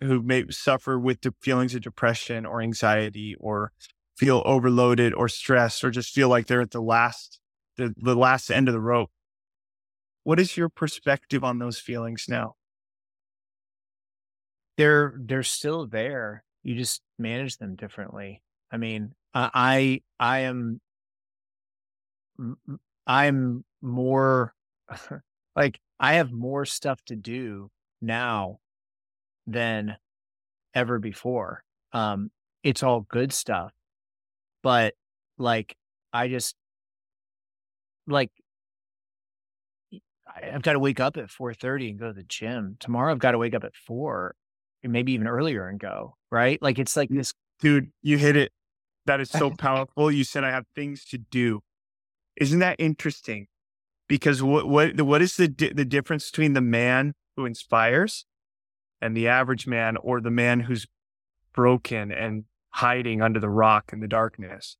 who may suffer with the feelings of depression or anxiety or feel overloaded or stressed or just feel like they're at the last the, the last end of the rope. What is your perspective on those feelings now? they're they're still there. You just manage them differently. I mean, I I, am I'm more like I have more stuff to do now than ever before. Um it's all good stuff. But like I just like I've got to wake up at 4:30 and go to the gym. Tomorrow I've got to wake up at 4 and maybe even earlier and go, right? Like it's like this Dude, you hit it. That is so powerful. You said I have things to do. Isn't that interesting? Because what what what is the di- the difference between the man who inspires and the average man, or the man who's broken and hiding under the rock in the darkness?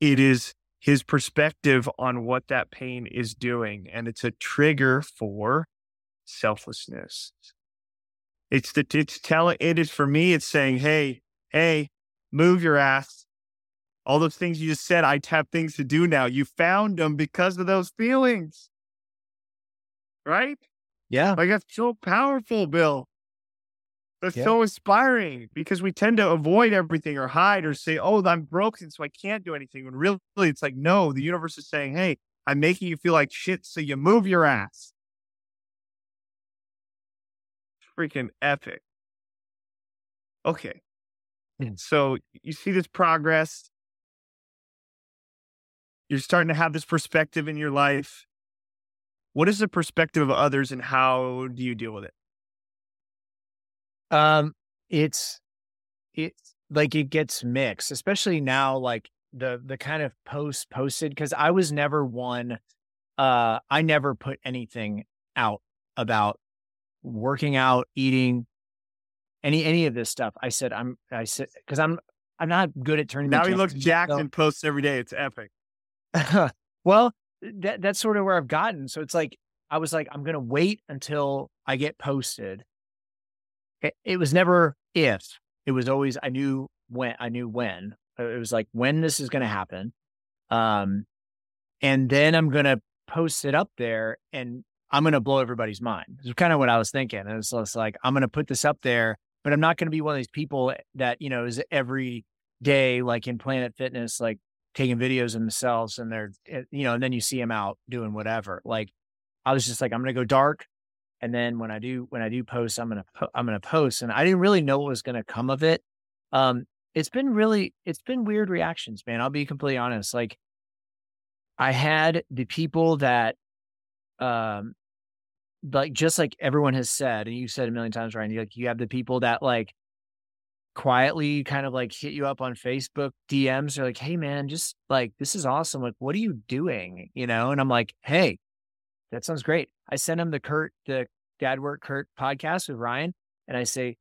It is his perspective on what that pain is doing, and it's a trigger for selflessness. It's the it's telling it is for me. It's saying, hey, hey, move your ass. All those things you just said, I have things to do now. You found them because of those feelings. Right? yeah. Like that's so powerful, Bill. That's Yeah. so inspiring because we tend to avoid everything or hide or say, "Oh, I'm broken, so I can't do anything." When really, it's like, no, the universe is saying, "Hey, I'm making you feel like shit, so you move your ass." Freaking epic. Okay, Mm. so you see this progress. You're starting to have this perspective in your life. What is the perspective of others, and how do you deal with it? Um, it's it's like it gets mixed, especially now. Like the the kind of post posted because I was never one. Uh, I never put anything out about working out, eating, any any of this stuff. I said I'm I said because I'm I'm not good at turning. Now he looks jacked so- and posts every day. It's epic. well, that that's sort of where I've gotten. So it's like I was like, I'm gonna wait until I get posted. It, it was never if. It was always I knew when. I knew when. Uh, It was like when this is gonna happen. Um, and then I'm gonna post it up there, and I'm gonna blow everybody's mind. It's kind of what I was thinking. And it's just like I'm gonna put this up there, but I'm not gonna be one of these people that you know is every day like in Planet Fitness, like taking videos of themselves and they're eh, you know and then you see them out doing whatever like i was just like i'm gonna go dark and then when i do when i do post i'm gonna po- i'm gonna post and i didn't really know what was gonna come of it um it's been really it's been weird reactions man i'll be completely honest like i had the people that um like just like everyone has said and you said a million times ryan you like you have the people that like quietly kind of like hit you up on Facebook DMs. They're like, hey man, just like this is awesome. Like, what are you doing? You know? And I'm like, hey, that sounds great. I send him the Kurt, the Dad Work Kurt podcast with Ryan, and I say,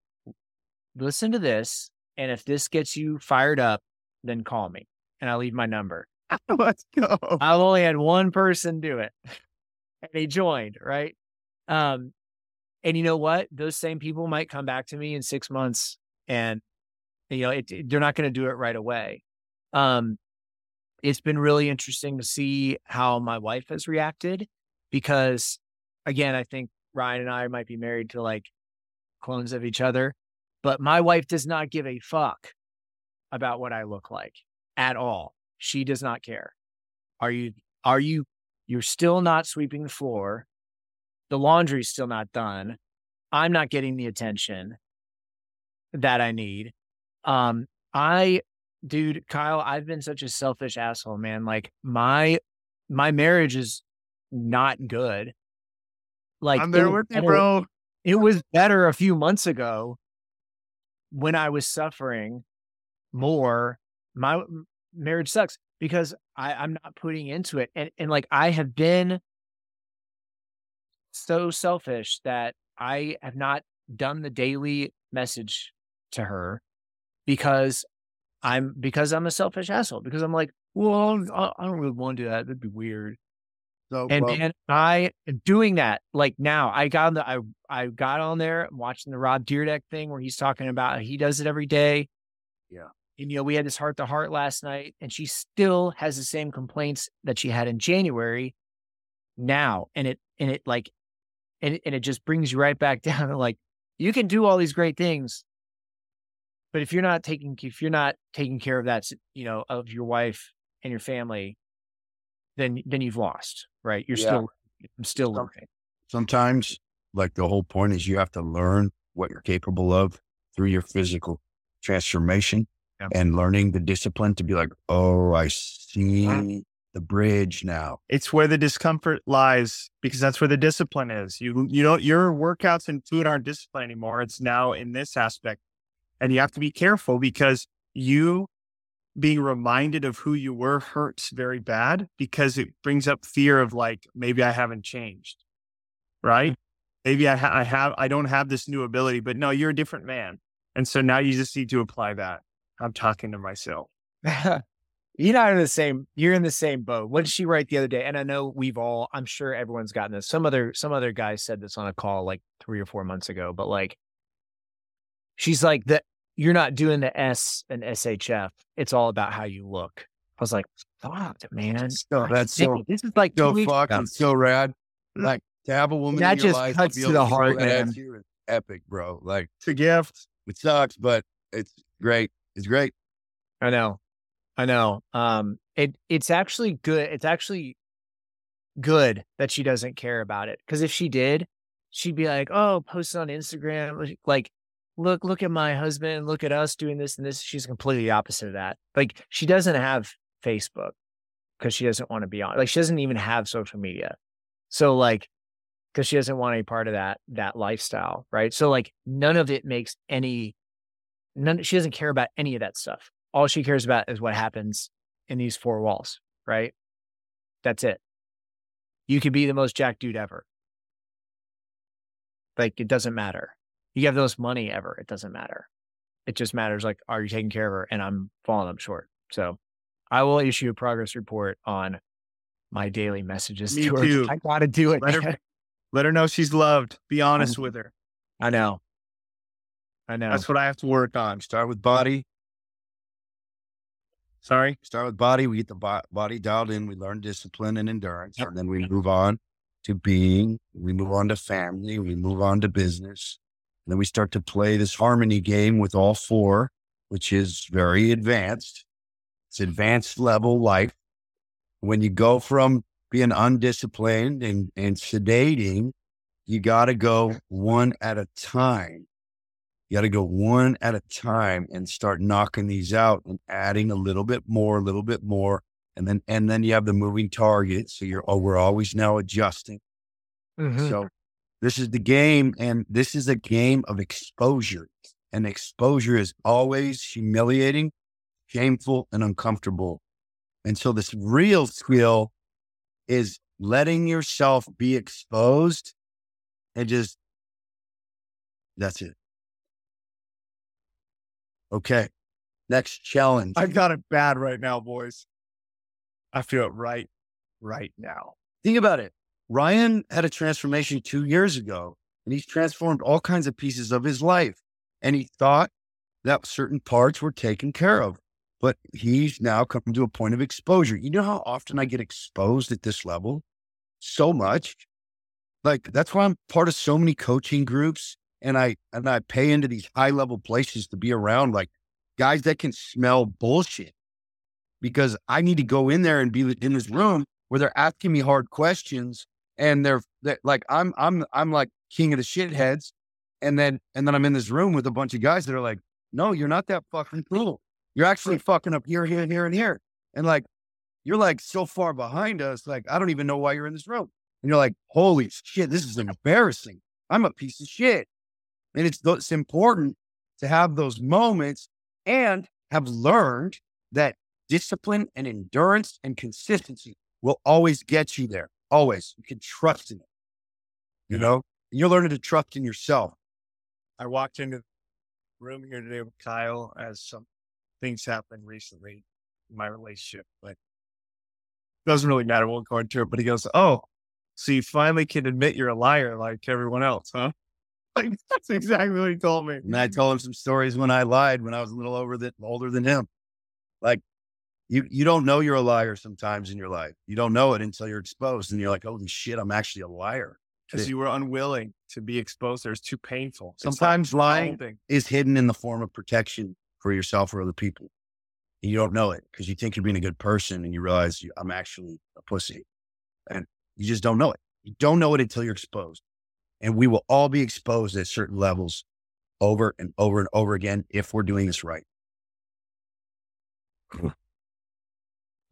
listen to this. And if this gets you fired up, then call me. And I leave my number. Let's go. I've only had one person do it. and they joined, right? Um, and you know what? Those same people might come back to me in six months and you know, it, it- they're not going to do it right away. Um, it's been really interesting to see how my wife has reacted because again, I think Ryan and I might be married to like clones of each other, but my wife does not give a fuck about what I look like at all. She does not care. Are you, are you, you're still not sweeping the floor. The laundry's still not done. I'm not getting the attention that I need. Um, I, dude, Kyle, I've been such a selfish asshole, man. Like my, my marriage is not good. Like I'm it there with you, bro. It was better a few months ago when I was suffering more. My marriage sucks because I, I'm not putting into it. And, and like I have been so selfish that I have not done the daily message to her because I'm because I'm a selfish asshole. Because I'm like, well, I don't really want to do that. That'd be weird. So, And well, man, I am doing that. Like now, I got on the I I got on there watching the Rob Dyrdek thing where he's talking about he does it every day. Yeah. And you know, we had this heart to heart last night, and she still has the same complaints that she had in January now. And it and it like and it, and it just brings you right back down to like you can do all these great things. But if you're not taking if you're not taking care of that, you know, of your wife and your family, then then you've lost, right? You're Yeah. still I'm still Some- learning. sometimes, like the whole point is you have to learn what you're capable of through your physical transformation Yeah. and learning the discipline to be like, oh, I mm-hmm. see the bridge now. It's where the discomfort lies because that's where the discipline is. You you don't your workouts and food aren't discipline anymore. It's now in this aspect. And you have to be careful because you being reminded of who you were hurts very bad because it brings up fear of like maybe I haven't changed. Right? Mm-hmm. Maybe I, ha- I have I don't have this new ability, but no, you're a different man. And so now you just need to apply that. I'm talking to myself. you're not in the same you're in the same boat. What did she write the other day? And I know we've all I'm sure everyone's gotten this. Some other some other guy said this on a call like three or four months ago, but like she's like that you're not doing the S and SHF. It's all about how you look. I was like, fuck, man. So that's so, this is like so fucking so rad. Like to have a woman That in just life cuts to able the heart, man. epic, bro. Like It's a gift. it sucks, but it's great. It's great. I know. I know. Um it it's actually good. It's actually good that she doesn't care about it. Cause if she did, she'd be like, Oh, post it on Instagram. Like, look, look at my husband, look at us doing this and this. She's completely opposite of that. Like she doesn't have Facebook because she doesn't want to be on like she doesn't even have social media. So like because she doesn't want any part of that that lifestyle. Right. So like none of it makes any none she doesn't care about any of that stuff all she cares about is what happens in these four walls, right? That's it. You could be the most jack dude ever. Like it doesn't matter. You have the most money ever. It doesn't matter. It just matters like, are you taking care of her? And I'm falling up short. So I will issue a progress report on my daily messages Me to her. too. I gotta do it. Let her- Let her know she's loved. Be honest with her. I know. I know. That's what I have to work on. Start with body. Sorry. Start with body. We get the bo- body dialed in. We learn discipline and endurance. And then we move on to being. We move on to family. We move on to business. And then we start to play this harmony game with all four, which is very advanced. It's advanced level life. When you go from being undisciplined and, and sedating, you got to go one at a time. You got to go one at a time and start knocking these out and adding a little bit more, a little bit more. And then, and then you have the moving target. So you're, oh, we're always now adjusting. Mhm. So this is the game. And this is a game of exposure. And exposure is always humiliating, shameful, and uncomfortable. And so this real skill is letting yourself be exposed and just, that's it. Okay. Next challenge. I got it bad right now, boys. I feel it right, right now. Think about it. Ryan had a transformation two years ago, and he's transformed all kinds of pieces of his life. And he thought that certain parts were taken care of, but he's now come to a point of exposure. You know how often I get exposed at this level? So much. Like that's why I'm part of so many coaching groups, and I and I pay into these high level places to be around like guys that can smell bullshit because I need to go in there and be in this room where they're asking me hard questions and they're, they're like I'm I'm I'm like king of the shitheads, and then and then I'm in this room with a bunch of guys that are like, no, you're not that fucking cool. You're actually fucking up here, here, here, and here, and like you're like so far behind us, like I don't even know why you're in this room, and you're like, holy shit, this is embarrassing. I'm a piece of shit, and it's it's important to have those moments and have learned that discipline and endurance and consistency will always get you there. Always. You can trust in it. You know, and you're learning to trust in yourself. I walked into the room here today with Kyle as some things happened recently in my relationship, but it doesn't really matter. We'll go into it. But he goes, Oh, so you finally can admit you're a liar like everyone else, huh? Like, that's exactly what he told me. And I told him some stories when I lied when I was a little over the, older than him. Like you, you don't know you're a liar sometimes in your life. You don't know it until you're exposed and you're like, holy shit, I'm actually a liar. Because you were unwilling to be exposed. There. It's too painful. It's like Sometimes lying is hidden in the form of protection for yourself or other people. And you don't know it because you think you're being a good person and you realize you, I'm actually a pussy. And you just don't know it. You don't know it until you're exposed. And we will all be exposed at certain levels over and over and over again if we're doing this right. Hmm.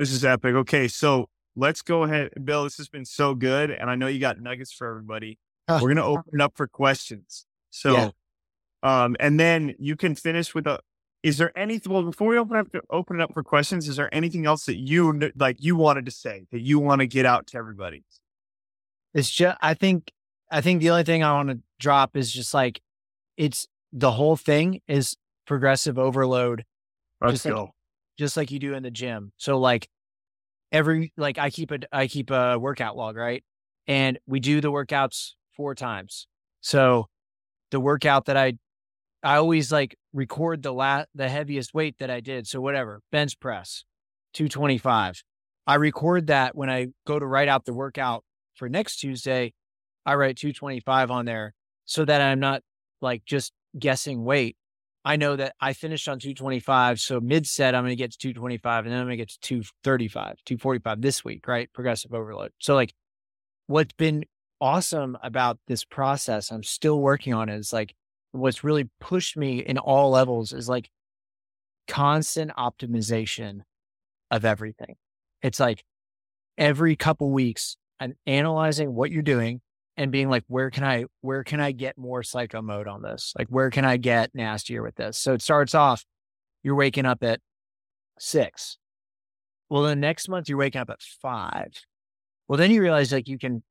This is epic. Okay, so let's go ahead. Bill, this has been so good. And I know you got nuggets for everybody. We're gonna open it up for questions. So Yeah. um and then you can finish with a is there anything well before we open up to open it up for questions, is there anything else that you like you wanted to say that you want to get out to everybody? It's just I think I think the only thing I want to drop is just like it's the whole thing is progressive overload, Let's Just like- go. Just like you do in the gym. So like every like I keep a I keep a workout log, right? And we do the workouts four times. So the workout that I I always like record the la- the heaviest weight that I did. So whatever, bench press, 225. I record that when I go to write out the workout for next Tuesday. I write 225 on there so that I'm not like just guessing weight, I know that I finished on 225. So mid set, I'm going to get to 225 and then I'm going to get to 235, 245 this week, right? Progressive overload. So, like, what's been awesome about this process, I'm still working on it, is like what's really pushed me in all levels is like constant optimization of everything. It's like every couple weeks and analyzing what you're doing and being like, where can I, where can I get more psycho mode on this? Like, where can I get nastier with this? So it starts off, you're waking up at six. Well, the next month you're waking up at five. Well, then you realize like you can,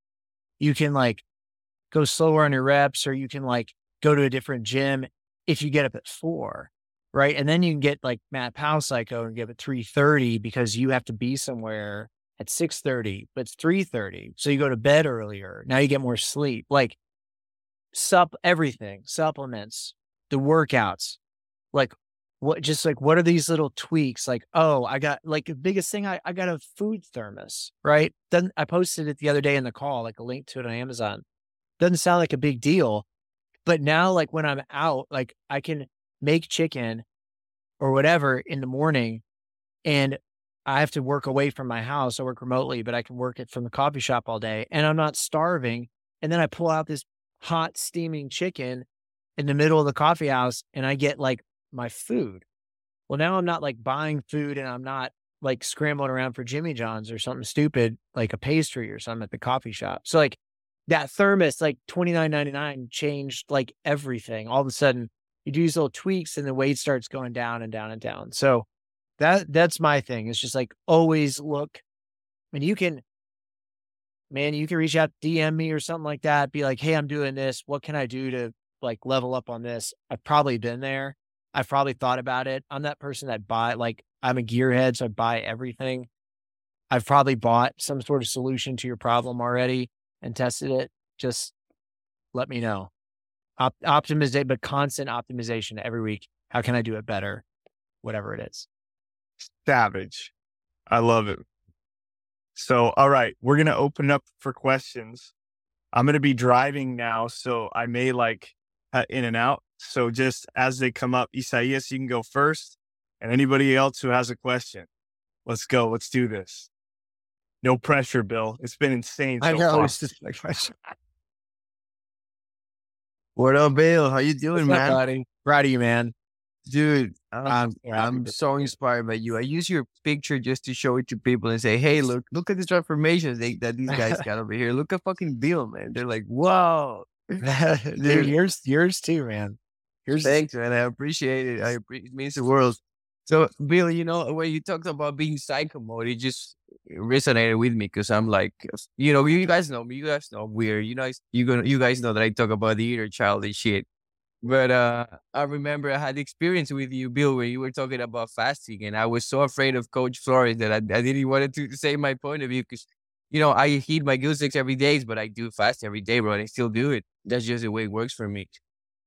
you can like go slower on your reps or you can like go to a different gym if you get up at four. Right. And then you can get like Matt Powell psycho and give it 330 because you have to be somewhere at 6:30, but it's 3:30. So you go to bed earlier. Now you get more sleep. Like sup everything, supplements, the workouts. Like what just like what are these little tweaks? Like, oh, I got like the biggest thing I, I got a food thermos, right? Then I posted it the other day in the call, like a link to it on Amazon. Doesn't sound like a big deal. But now like when I'm out, like I can make chicken or whatever in the morning and I have to work away from my house. I work remotely, but I can work it from the coffee shop all day and I'm not starving. And then I pull out this hot steaming chicken in the middle of the coffee house and I get like my food. Well, now I'm not like buying food and I'm not like scrambling around for Jimmy John's or something stupid like a pastry or something at the coffee shop. So like that thermos, like twenty nine ninety nine, changed like everything. All of a sudden, you do these little tweaks and the weight starts going down and down and down. So that that's my thing. It's just like always look. And you can, man, you can reach out, DM me or something like that. Be like, hey, I'm doing this. What can I do to like level up on this? I've probably been there. I've probably thought about it. I'm that person that buy like I'm a gearhead, so I buy everything. I've probably bought some sort of solution to your problem already and tested it. Just let me know. Op- optimization, but constant optimization every week. How can I do it better? Whatever it is. Savage. I love it. So, all right, we're going to open up for questions. I'm going to be driving now, so I may like in and out. So, just as they come up, Isaias, you can go first. And anybody else who has a question, let's go. Let's do this. No pressure, Bill. It's been insane. So I know. far. It's just like What up, Bill? How you doing, What's up, man? buddy? Proud of you, man. Dude, I'm, I'm proud of I'm you. so inspired by you. I use your picture just to show it to people and say, "Hey, look, look at the transformations they, that these guys got over here. Look at fucking Bill, man." They're like, "Whoa, Dude, yours, yours too, man. Yours. thanks, man. I appreciate it. I appre- it means the world." So, Bill, you know when you talked about being psycho mode, it just resonated with me because I'm like, you know, you guys know me. You guys know I'm weird. You know, you gonna, you guys know that I talk about the inner child and shit. But uh, I remember I had experience with you, Bill, where you were talking about fasting, and I was so afraid of Coach Flores that I, I didn't want to say my point of view because, you know, I eat my goose eggs every day, but I do fast every day, bro, and I still do it. That's just the way it works for me.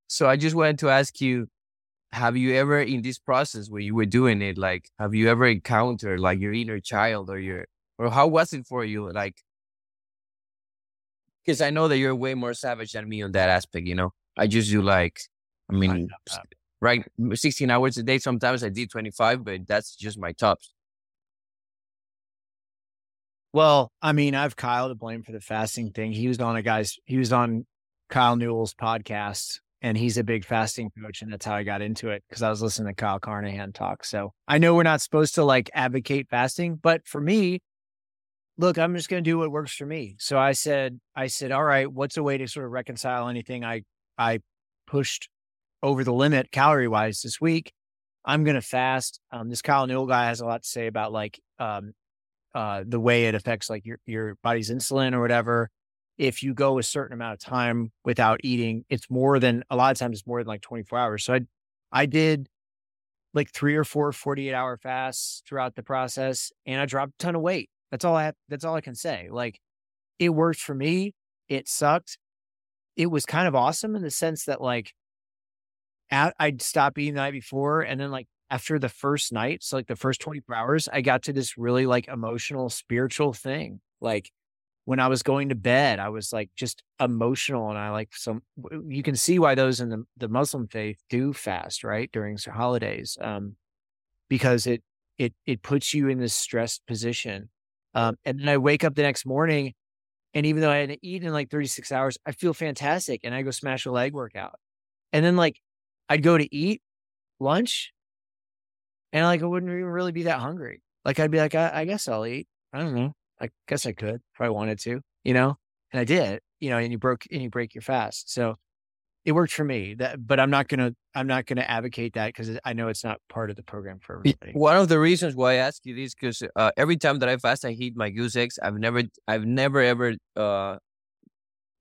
So I just wanted to ask you, have you ever in this process where you were doing it, like, have you ever encountered like your inner child or your, or how was it for you? Like, because I know that you're way more savage than me on that aspect, you know? I just do like, I mean, right, 16 hours a day. Sometimes I did 25, but that's just my tops. Well, I mean, I've Kyle to blame for the fasting thing. He was on a guy's, he was on Kyle Newell's podcast and he's a big fasting coach. And that's how I got into it because I was listening to Kyle Carnahan talk. So I know we're not supposed to like advocate fasting, but for me, look, I'm just going to do what works for me. So I said, I said, all right, what's a way to sort of reconcile anything I, I pushed over the limit calorie wise this week? I'm going to fast. Um, this Kyle Newell guy has a lot to say about like, um, uh, the way it affects like your, your body's insulin or whatever. If you go a certain amount of time without eating, it's more than a lot of times it's more than like 24 hours. So I, I did like three or four 48 hour fasts throughout the process and I dropped a ton of weight. That's all I have. That's all I can say. Like it worked for me. It sucked. It was kind of awesome in the sense that like at, I'd stop eating the night before and then like after the first night, so like the first 24 hours, I got to this really like emotional, spiritual thing. Like when I was going to bed, I was like just emotional. And I like some, you can see why those in the, the Muslim faith do fast, right? During holidays. Um, because it, it, it puts you in this stressed position. Um, and then I wake up the next morning and even though I hadn't eaten in like 36 hours, I feel fantastic. And I go smash a leg workout. And then like I'd go to eat lunch and like I wouldn't even really be that hungry. Like I'd be like, I, I guess I'll eat. I don't know. I guess I could if I wanted to, you know? And I did, you know, and you broke and you break your fast. So it worked for me. That, but I'm not gonna I'm not gonna advocate that because I know it's not part of the program for everybody. One of the reasons why I ask you this because uh, every time that I fast, I heat my goose eggs. I've never I've never ever uh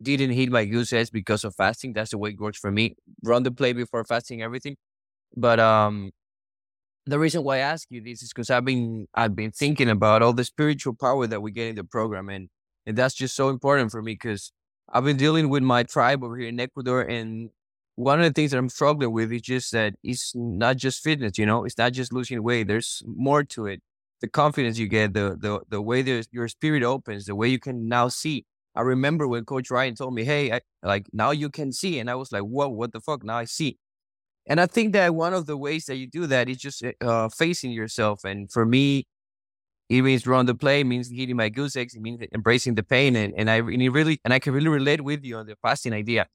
didn't heat my goose eggs because of fasting. That's the way it works for me. Run the play before fasting, everything. But um, the reason why I ask you this is because I've been I've been thinking about all the spiritual power that we get in the program, and and that's just so important for me because I've been dealing with my tribe over here in Ecuador, and one of the things that I'm struggling with is just that it's not just fitness. You know, it's not just losing weight. There's more to it. The confidence you get, the the the way that your spirit opens, the way you can now see. I remember when Coach Ryan told me, "Hey, I, like now you can see," and I was like, "Whoa, what the fuck?" Now I see. And I think that one of the ways that you do that is just uh, facing yourself. And for me, it means run the play, it means hitting my goose eggs, it means embracing the pain. And, and I and really, and I can really relate with you on the fasting idea.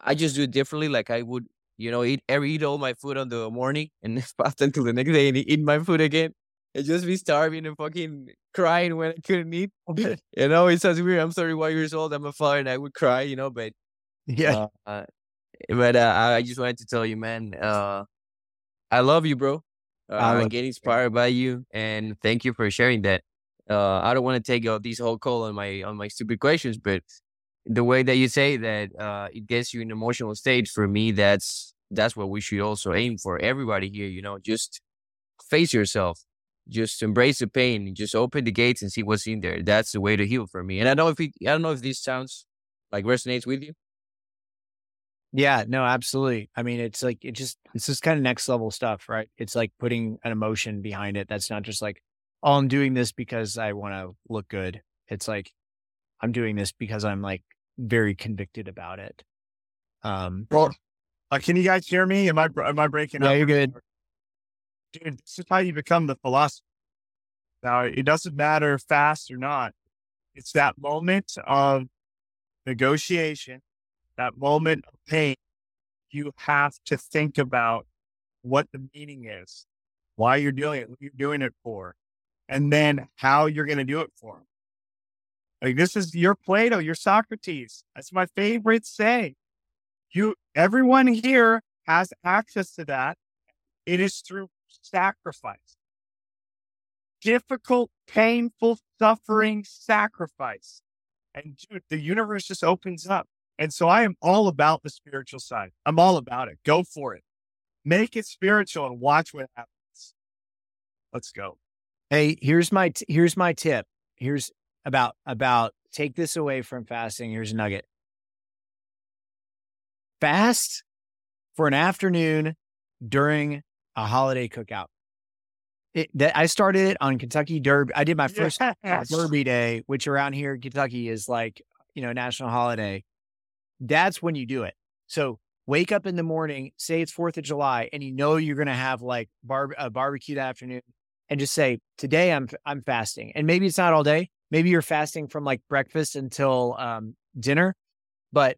I just do it differently. Like I would, you know, eat every eat all my food on the morning and fast until the next day and eat my food again. And just be starving and fucking crying when I couldn't eat. you know, it sounds weird. I'm 31 years old. I'm a father and I would cry, you know, but yeah. Uh, but uh, I just wanted to tell you, man, uh, I love you, bro. Uh, I get inspired by you, and thank you for sharing that. Uh, I don't want to take uh, this whole call on my on my stupid questions, but the way that you say that uh, it gets you in an emotional state for me, that's that's what we should also aim for. Everybody here, you know, just face yourself, just embrace the pain, just open the gates and see what's in there. That's the way to heal for me. And I don't know if it, I don't know if this sounds like resonates with you. Yeah, no, absolutely. I mean, it's like it just it's just kind of next level stuff, right? It's like putting an emotion behind it. That's not just like, oh, I'm doing this because I want to look good. It's like I'm doing this because I'm like very convicted about it. Um, well, uh, can you guys hear me? Am I am I breaking yeah, up? Yeah, you're good. Dude, this is how you become the philosopher. Now, it doesn't matter fast or not. It's that moment of negotiation that moment of pain, you have to think about what the meaning is, why you're doing it, what you're doing it for, and then how you're going to do it for them. Like this is your Plato, your Socrates. That's my favorite saying. You, everyone here has access to that. It is through sacrifice. Difficult, painful, suffering sacrifice. And dude, the universe just opens up. And so I am all about the spiritual side. I'm all about it. Go for it. Make it spiritual and watch what happens. Let's go. Hey, here's my t- here's my tip. Here's about about take this away from fasting. Here's a nugget. Fast for an afternoon during a holiday cookout. It, that I started it on Kentucky Derby. I did my first yes. Derby day, which around here in Kentucky is like you know national holiday that's when you do it. So wake up in the morning, say it's 4th of July, and you know you're going to have like bar- a barbecue that afternoon and just say, today I'm, I'm fasting. And maybe it's not all day. Maybe you're fasting from like breakfast until um, dinner, but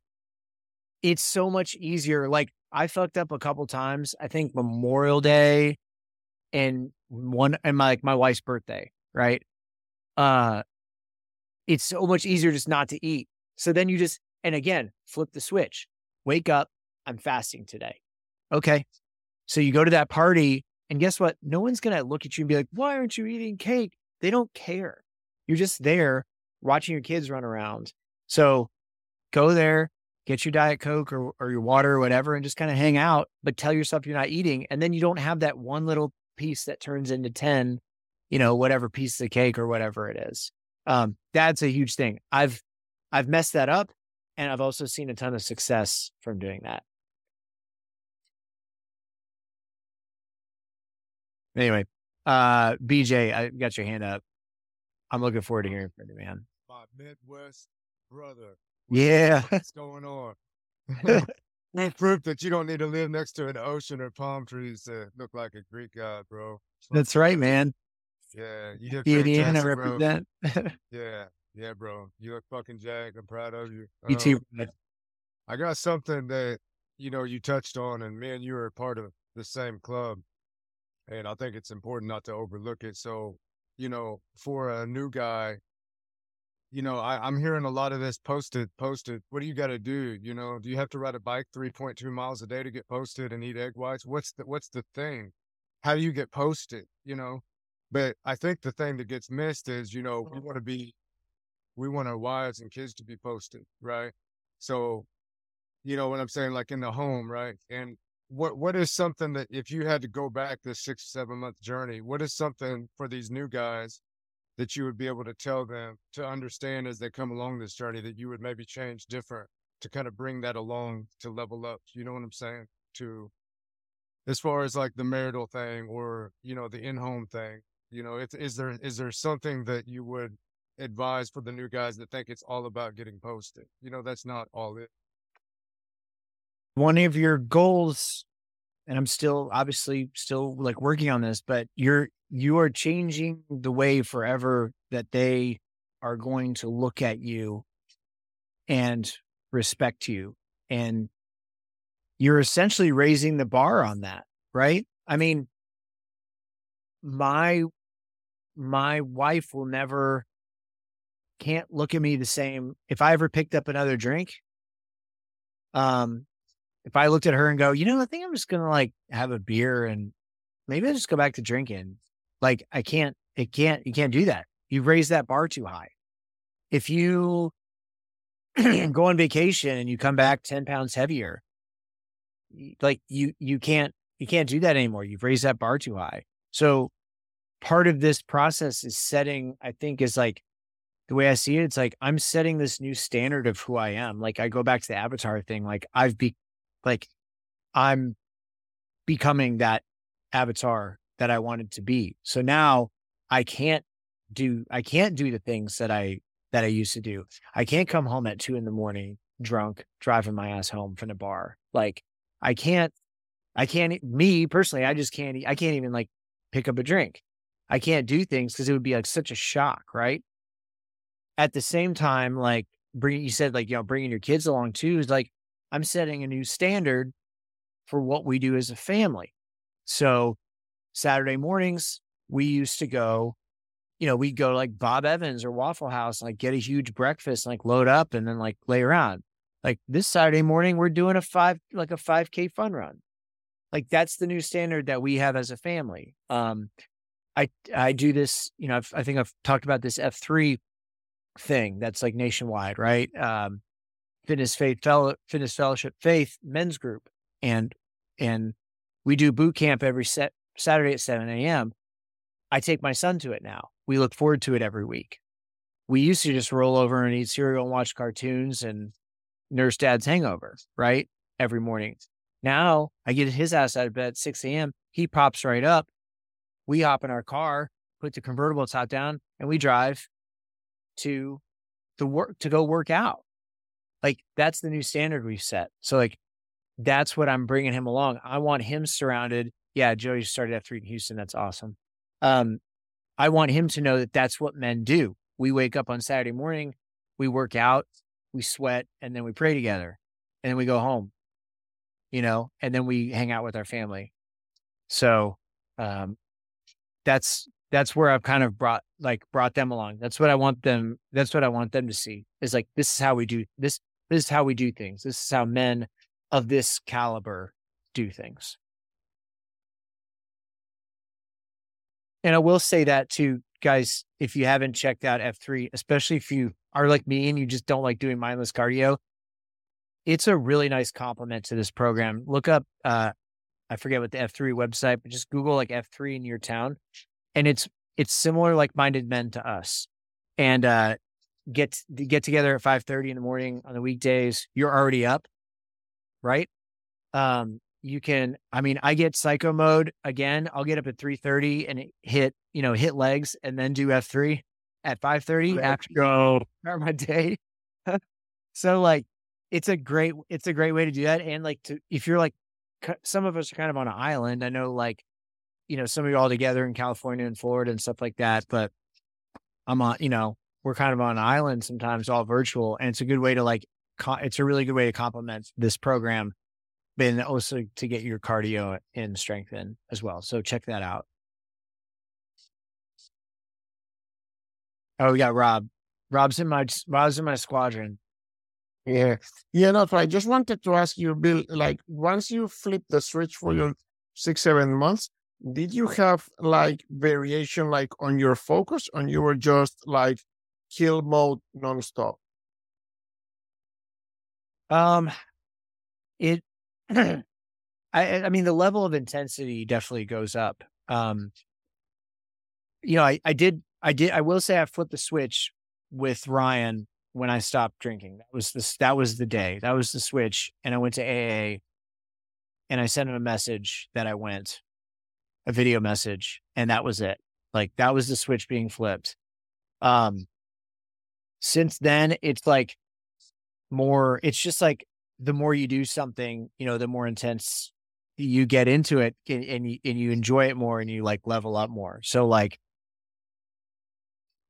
it's so much easier. Like I fucked up a couple times. I think Memorial Day and one and my like my wife's birthday, right? Uh it's so much easier just not to eat. So then you just and again, flip the switch. Wake up. I'm fasting today. Okay. So you go to that party, and guess what? No one's going to look at you and be like, why aren't you eating cake? They don't care. You're just there watching your kids run around. So go there, get your Diet Coke or, or your water or whatever, and just kind of hang out, but tell yourself you're not eating. And then you don't have that one little piece that turns into 10, you know, whatever piece of cake or whatever it is. Um, that's a huge thing. I've, I've messed that up and I've also seen a ton of success from doing that. Anyway, uh, BJ, I got your hand up. I'm looking forward to hearing from you, man. My Midwest brother. Yeah. What's going on? Proof that you don't need to live next to an ocean or palm trees to look like a Greek god, bro. That's right, man. Yeah, you did Indiana represent. Yeah, yeah, bro. You look fucking jacked. I'm proud of you. you Um, too. I got something that you know you touched on, and me and you are part of the same club, and I think it's important not to overlook it. So, you know, for a new guy, you know, I, I'm hearing a lot of this posted, posted. What do you got to do? You know, do you have to ride a bike 3.2 miles a day to get posted and eat egg whites? What's the what's the thing? How do you get posted? You know, but I think the thing that gets missed is, you know, we want to be, we want our wives and kids to be posted, right? So you know what I'm saying, like in the home, right? And what what is something that if you had to go back this six seven month journey, what is something for these new guys that you would be able to tell them to understand as they come along this journey that you would maybe change different to kind of bring that along to level up? You know what I'm saying? To as far as like the marital thing or you know the in home thing, you know, if, is there is there something that you would advise for the new guys that think it's all about getting posted? You know, that's not all it. one of your goals and i'm still obviously still like working on this but you're you are changing the way forever that they are going to look at you and respect you and you're essentially raising the bar on that right i mean my my wife will never can't look at me the same if i ever picked up another drink um if I looked at her and go, you know, I think I'm just gonna like have a beer and maybe I'll just go back to drinking. Like I can't, it can't, you can't do that. You raise that bar too high. If you go on vacation and you come back 10 pounds heavier, like you, you can't, you can't do that anymore. You've raised that bar too high. So part of this process is setting, I think is like the way I see it, it's like I'm setting this new standard of who I am. Like I go back to the avatar thing. Like I've be like I'm becoming that avatar that I wanted to be. So now I can't do I can't do the things that I that I used to do. I can't come home at two in the morning drunk, driving my ass home from the bar. Like I can't I can't me personally, I just can't I can't even like pick up a drink. I can't do things because it would be like such a shock, right? At the same time, like bring you said like you know bringing your kids along too is like I'm setting a new standard for what we do as a family. So Saturday mornings, we used to go, you know, we'd go like Bob Evans or Waffle House, and, like get a huge breakfast, and, like load up and then like lay around. Like this Saturday morning, we're doing a five, like a 5K fun run. Like that's the new standard that we have as a family. Um, I I do this, you know, I've, I think I've talked about this F3 thing that's like nationwide, right? Um, fitness faith fellow fitness fellowship faith men's group and and we do boot camp every set saturday at 7 a.m i take my son to it now. We look forward to it every week. We used to just roll over and eat cereal and watch cartoons and nurse dad's hangover right every morning. Now i get his ass out of bed at 6 a.m he pops right up. We hop in our car put the convertible top down and we drive to the work to go work out like that's the new standard we've set. So like that's what I'm bringing him along. I want him surrounded. Yeah, Joey started at three in Houston. That's awesome. Um, I want him to know that that's what men do. We wake up on Saturday morning, we work out, we sweat, and then we pray together, and then we go home. You know, and then we hang out with our family. So, um, that's that's where I've kind of brought like brought them along. That's what I want them. That's what I want them to see. Is like this is how we do this. This is how we do things. This is how men of this caliber do things. And I will say that too, guys, if you haven't checked out F3, especially if you are like me and you just don't like doing mindless cardio, it's a really nice complement to this program. Look up, uh, I forget what the F3 website, but just Google like F3 in your town. And it's, it's similar like minded men to us. And, uh, get, get together at 5.30 in the morning on the weekdays. You're already up, right? Um, you can i mean i get psycho mode again i'll get up at 3.30 and hit you know hit legs and then do f3 at five thirty after go. start my day. so like, it's a great it's a great way to do that. And like to if you're like, some of us are kind of on an island. I know like, you know, some of you all together in California and Florida and stuff like that. But I'm on, you know, we're kind of on an island sometimes, all virtual, and it's a good way to like. Co- it's a really good way to complement this program, but also to get your cardio and strength in as well. So check that out. Oh, we got Rob. Rob's in my Rob's in my squadron. Yeah. Yeah, no, so I just wanted to ask you, Bill, like once you flip the switch for your six, seven months, did you have like variation like on your focus or you were just like kill mode nonstop? Um, it. I I mean the level of intensity definitely goes up. Um, you know, I I did I did I will say I flipped the switch with Ryan when I stopped drinking. That was this that was the day. That was the switch, and I went to AA, and I sent him a message that I went, a video message, and that was it. Like that was the switch being flipped. Um, since then, it's like more. It's just like the more you do something, you know, the more intense you get into it, and, and you and you enjoy it more, and you like level up more. So like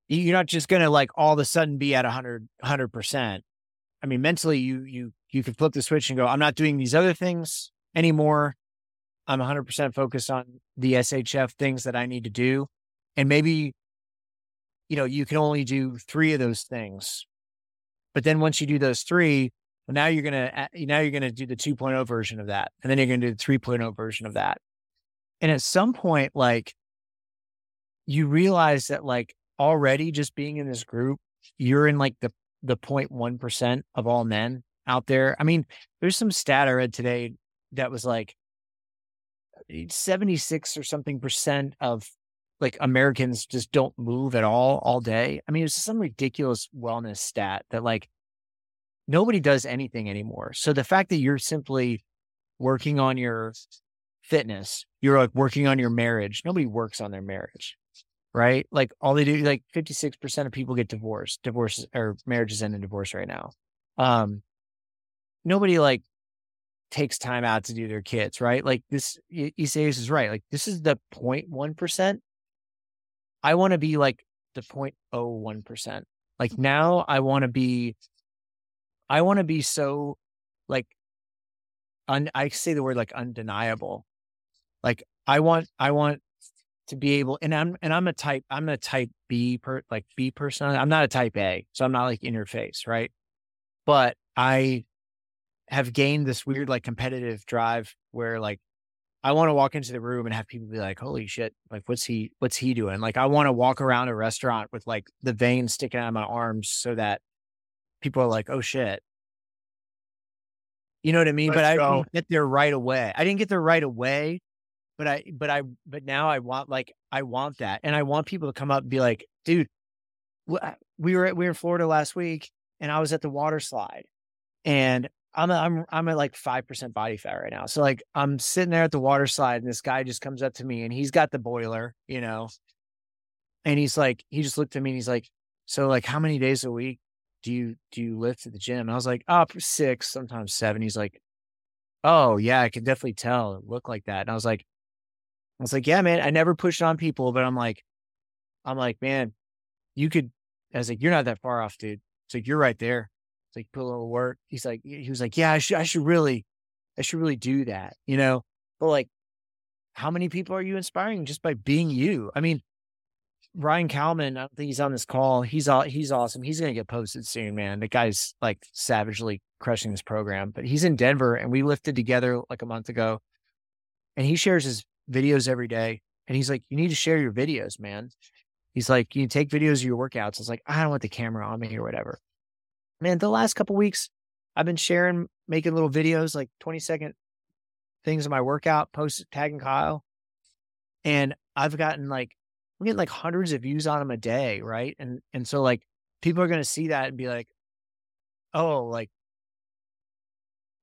you're not just going to like all of a sudden be at a hundred, hundred percent. I mean, mentally you, you, you could flip the switch and go, I'm not doing these other things anymore. I'm hundred percent focused on the SHF things that I need to do. And maybe, you know, you can only do three of those things. But then once you do those three, well, now you're going to, uh, now you're going to do the 2.0 version of that. And then you're going to do the 3.0 version of that. And at some point, like you realize that like already just being in this group, you're in like the the 0.1% of all men out there. I mean, there's some stat I read today that was like 76 or something percent of like Americans just don't move at all all day. I mean, it's some ridiculous wellness stat that like nobody does anything anymore. So the fact that you're simply working on your fitness, you're like working on your marriage. Nobody works on their marriage right? Like all they do, like 56% of people get divorced, divorces or marriages end in divorce right now. Um, nobody like takes time out to do their kids, right? Like this, Isaias is right. Like this is the 0.1%. I want to be like the 0.01%. Like mm-hmm. now I want to be, I want to be so like, un, I say the word like undeniable. Like I want, I want to be able and I'm and I'm a type I'm a type B per like B person. I'm not a type A. So I'm not like in your face, right? But I have gained this weird like competitive drive where like I want to walk into the room and have people be like, "Holy shit! Like, what's he? What's he doing?" Like, I want to walk around a restaurant with like the veins sticking out of my arms so that people are like, "Oh shit!" You know what I mean? Let's but I go. didn't get there right away. I didn't get there right away, but I, but I, but now I want like I want that, and I want people to come up and be like, "Dude, we were at, we were in Florida last week, and I was at the water slide, and I'm a, I'm I'm at like five percent body fat right now. So like I'm sitting there at the water slide, and this guy just comes up to me, and he's got the boiler, you know, and he's like, he just looked at me, and he's like, so like how many days a week do you do you lift at the gym? And I was like, up oh, six, sometimes seven. He's like, oh yeah, I can definitely tell it looked like that. And I was like, I was like, yeah, man, I never pushed on people, but I'm like, I'm like, man, you could. I was like, you're not that far off, dude. It's like you're right there. Like put a little work. He's like, he was like, yeah, I should, I should really, I should really do that, you know. But like, how many people are you inspiring just by being you? I mean, Ryan Kalman, I don't think he's on this call. He's all he's awesome. He's gonna get posted soon, man. The guy's like savagely crushing this program. But he's in Denver and we lifted together like a month ago. And he shares his videos every day. And he's like, You need to share your videos, man. He's like, You take videos of your workouts. It's like, I don't want the camera on me or whatever. Man, the last couple weeks, I've been sharing, making little videos, like 20 second things of my workout, post tagging Kyle. And I've gotten like I'm getting like hundreds of views on them a day, right? And and so like people are gonna see that and be like, oh, like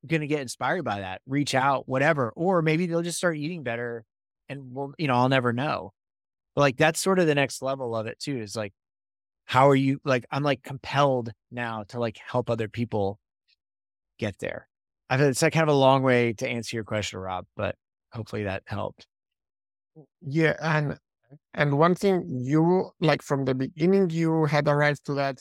gonna get inspired by that, reach out, whatever. Or maybe they'll just start eating better and we'll, you know, I'll never know. But like that's sort of the next level of it too, is like how are you like I'm like compelled now to like help other people get there. I it's like kind of a long way to answer your question, Rob, but hopefully that helped. Yeah, and and one thing you like from the beginning, you had arrived to that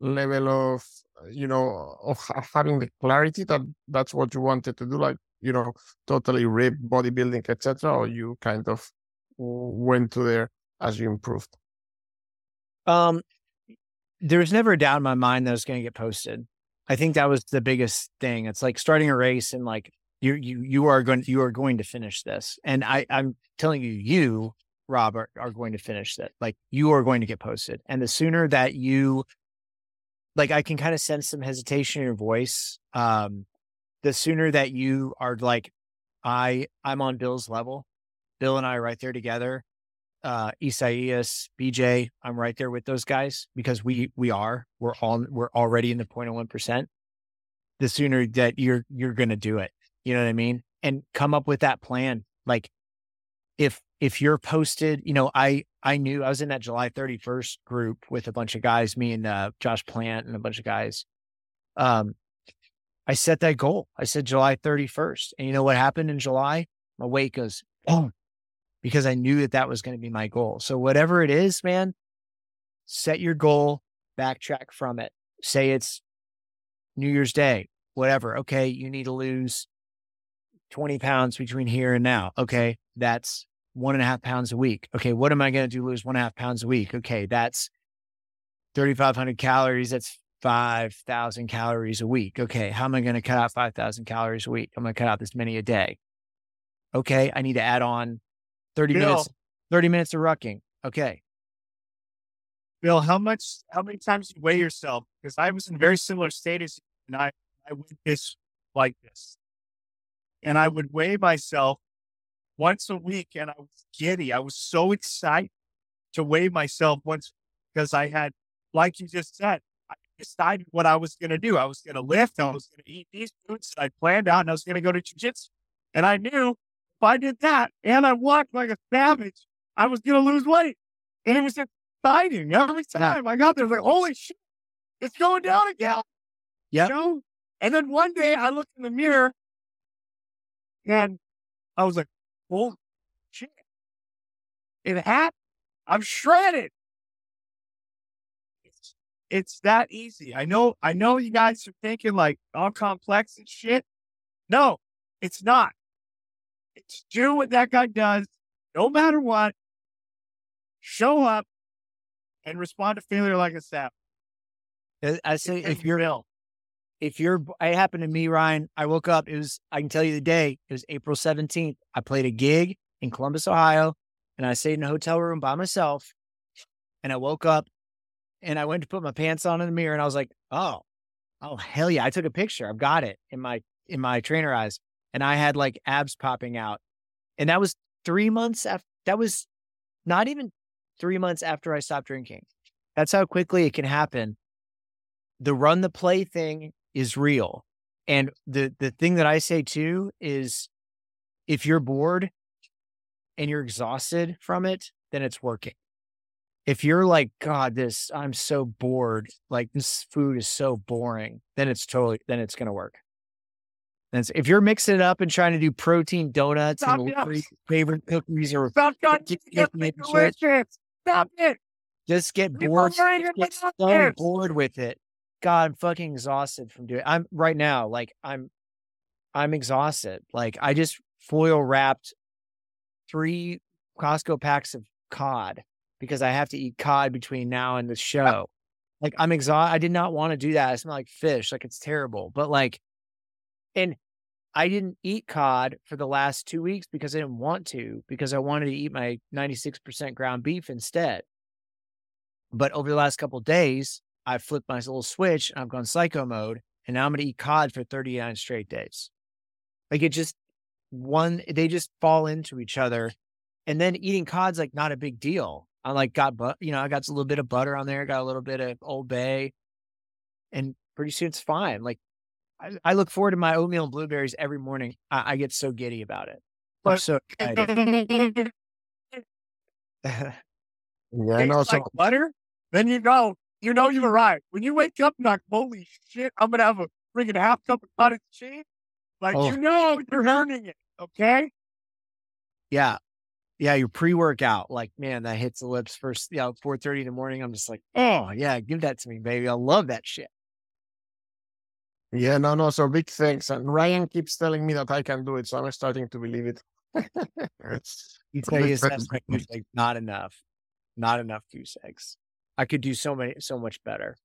level of you know of having the clarity that that's what you wanted to do, like you know, totally rip bodybuilding, etc. Or you kind of went to there as you improved. Um, there was never a doubt in my mind that was going to get posted. I think that was the biggest thing. It's like starting a race and like you you you are going you are going to finish this, and I I'm telling you, you Robert are are going to finish it. Like you are going to get posted, and the sooner that you like, I can kind of sense some hesitation in your voice. Um, the sooner that you are like, I I'm on Bill's level. Bill and I are right there together uh Isaias, BJ, I'm right there with those guys because we we are. We're all we're already in the 0.01%. The sooner that you're you're gonna do it. You know what I mean? And come up with that plan. Like if if you're posted, you know, I I knew I was in that July 31st group with a bunch of guys, me and uh, Josh Plant and a bunch of guys. Um I set that goal. I said July 31st. And you know what happened in July? My weight goes, oh, because I knew that that was going to be my goal. So whatever it is, man, set your goal, backtrack from it. Say it's New Year's Day, whatever. Okay, you need to lose 20 pounds between here and now. Okay, that's one and a half pounds a week. Okay, what am I going to do? Lose one and a half pounds a week. Okay, that's 3,500 calories. That's 5,000 calories a week. Okay, how am I going to cut out 5,000 calories a week? I'm going to cut out this many a day. Okay, I need to add on 30 Bill. minutes, 30 minutes of rucking. Okay. Bill, how much, how many times do you weigh yourself? Because I was in very similar status and I, I went this like this. And I would weigh myself once a week and I was giddy. I was so excited to weigh myself once because I had, like you just said, I decided what I was going to do. I was going to lift. I was going to eat these foods that I planned out and I was going to go to jujitsu. And I knew I did that and I walked like a savage, I was going to lose weight. And it was exciting every time I got there. I was like, holy shit, it's going down again. Yep. You know? And then one day I looked in the mirror and I was like, holy shit. It happened. I'm shredded. It's, it's that easy. I know, I know you guys are thinking like all complex and shit. No, it's not. Do what that guy does, no matter what. Show up and respond to failure like a sap. I- I say if you're ill, if you're it happened to me, Ryan. I woke up, it was I can tell you the day, it was April 17th. I played a gig in Columbus, Ohio, and I stayed in a hotel room by myself. And I woke up and I went to put my pants on in the mirror and I was like, oh, oh hell yeah. I took a picture. I've got it in my in my Trainerize. And I had like abs popping out. And that was three months after that was not even three months after I stopped drinking. That's how quickly it can happen. The run the play thing is real. And the the thing that I say too is if you're bored and you're exhausted from it, then it's working. If you're like, God, this I'm so bored, like this food is so boring, then it's totally then it's gonna work. It's- if you're mixing it up and trying to do protein donuts Stop and it. favorite cookies or Stop shit. Stop it. just get People bored, just get so bored with it. God, I'm fucking exhausted from doing. I'm right now, like I'm, I'm exhausted. Like I just foil wrapped three Costco packs of cod because I have to eat cod between now and the show. Like I'm exhausted. I did not want to do that. I smell like fish. Like it's terrible. But like, and I didn't eat cod for the last two weeks because I didn't want to because I wanted to eat my 96% ground beef instead. But over the last couple days, I flipped my little switch and I've gone psycho mode, and now I'm going to eat cod for 39 straight days. Like it just one, they just fall into each other, and then eating cod's like not a big deal. I like got but you know I got a little bit of butter on there, got a little bit of Old Bay, and pretty soon it's fine. Like I, I look forward to my oatmeal and blueberries every morning. I, I get so giddy about it. I'm so excited. Yeah, and Tastes also like butter. then you know, you know you arrived. When you wake up, and like, holy shit, I'm gonna have a freaking half cup of cottage cheese. Like Oh. you know, you're earning it. Okay. Yeah. Yeah, your pre-workout, like man, that hits the lips first, you know, four thirty in the morning. I'm just like, oh yeah, give that to me, baby. I love that shit. Yeah, no, no. So big thanks. And Ryan keeps telling me that I can do it, so I'm starting to believe it. You tell you Big that's thanks. my goose egg, not enough, not enough goose eggs. I could do so many, so much better.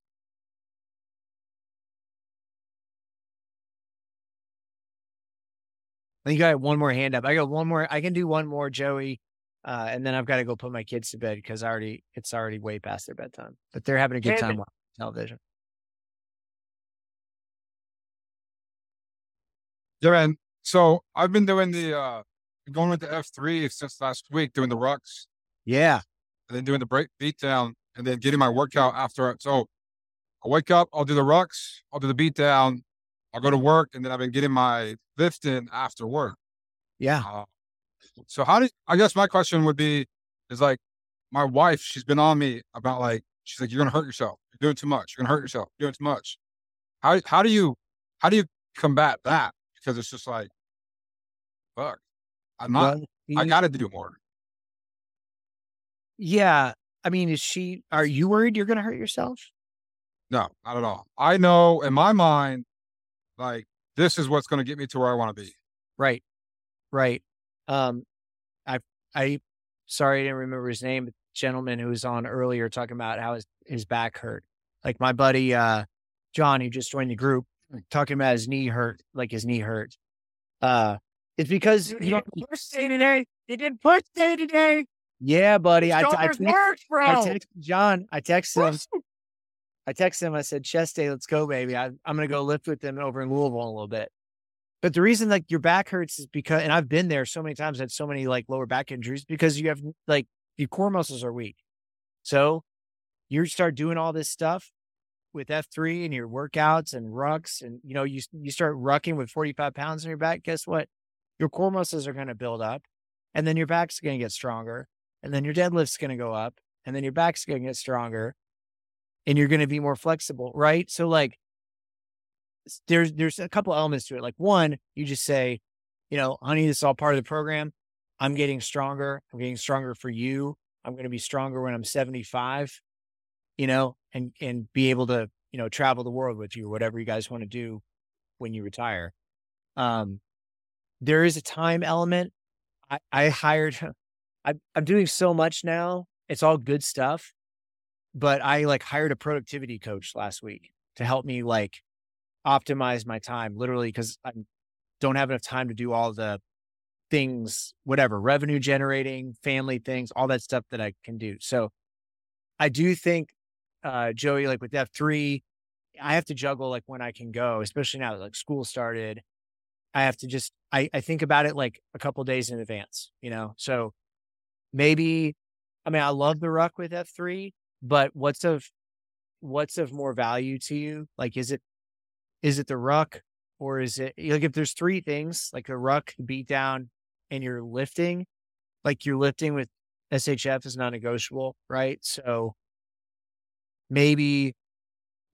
I think I got one more hand up. I got one more. I can do one more, Joey, uh, and then I've got to go put my kids to bed because I already it's already way past their bedtime. But they're having a good Damn time watching television. Yeah, man. So I've been doing the uh going with the F three since last week, doing the rucks Yeah, and then doing the break beat down and then getting my workout after. it. So I wake up, I'll do the rucks, I'll do the beat down, I'll go to work, and then I've been getting my lift in after work. yeah. Uh, so how did I guess my question would be is like my wife, she's been on me about like she's like, You're gonna hurt yourself. You're doing too much. You're gonna hurt yourself. You're doing too much. How how do you how do you combat that? Because it's just like fuck. I'm not Well, I gotta do more. yeah. I mean, is she? Are you worried you're going to hurt yourself? No, not at all. I know in my mind, like this is what's gonna get me to where I wanna be. Right. Right. Um, I, I, sorry, I didn't remember his name. but the Gentleman who was on earlier talking about how his, his back hurt. Like my buddy, uh, John, who just joined the group, talking about his knee hurt, like his knee hurt. Uh, it's because you don't, push day today. They didn't push day today. yeah, buddy. I, I, Shoulders text- work, bro. I texted John. I texted him. I texted him. I said, "Chest day, let's go, baby. I, I'm going to go lift with them over in Louisville in a little bit." But the reason like your back hurts is because, and I've been there so many times, had so many like lower back injuries because you have like your core muscles are weak. So you start doing all this stuff with F3 and your workouts and rucks, and you know you you start rucking with 45 pounds on your back. Guess what? Your core muscles are going to build up, and then your back's going to get stronger, and then your deadlift's going to go up, and then your back's going to get stronger, and you're going to be more flexible, right? So like there's there's a couple elements to it. Like one, you just say, you know, honey, this is all part of the program. I'm getting stronger. I'm getting stronger for you. I'm going to be stronger when I'm 75, you know, and and be able to, you know, travel the world with you, whatever you guys want to do when you retire. Um, there is a time element. I, I hired, I, I'm doing so much now. It's all good stuff, but I like hired a productivity coach last week to help me like optimize my time literally because I don't have enough time to do all the things, whatever, revenue generating, family things, all that stuff that I can do. So I do think, uh, Joey, like with F3, I have to juggle like when I can go, especially now that like school started. I have to just, I, I think about it like a couple days in advance, you know? So maybe, I mean, I love the ruck with F3, but what's of, what's of more value to you? Like, is it, is it the ruck or is it like if there's three things like the ruck, beat down, and you're lifting, like you're lifting with SHF is non negotiable, right? So maybe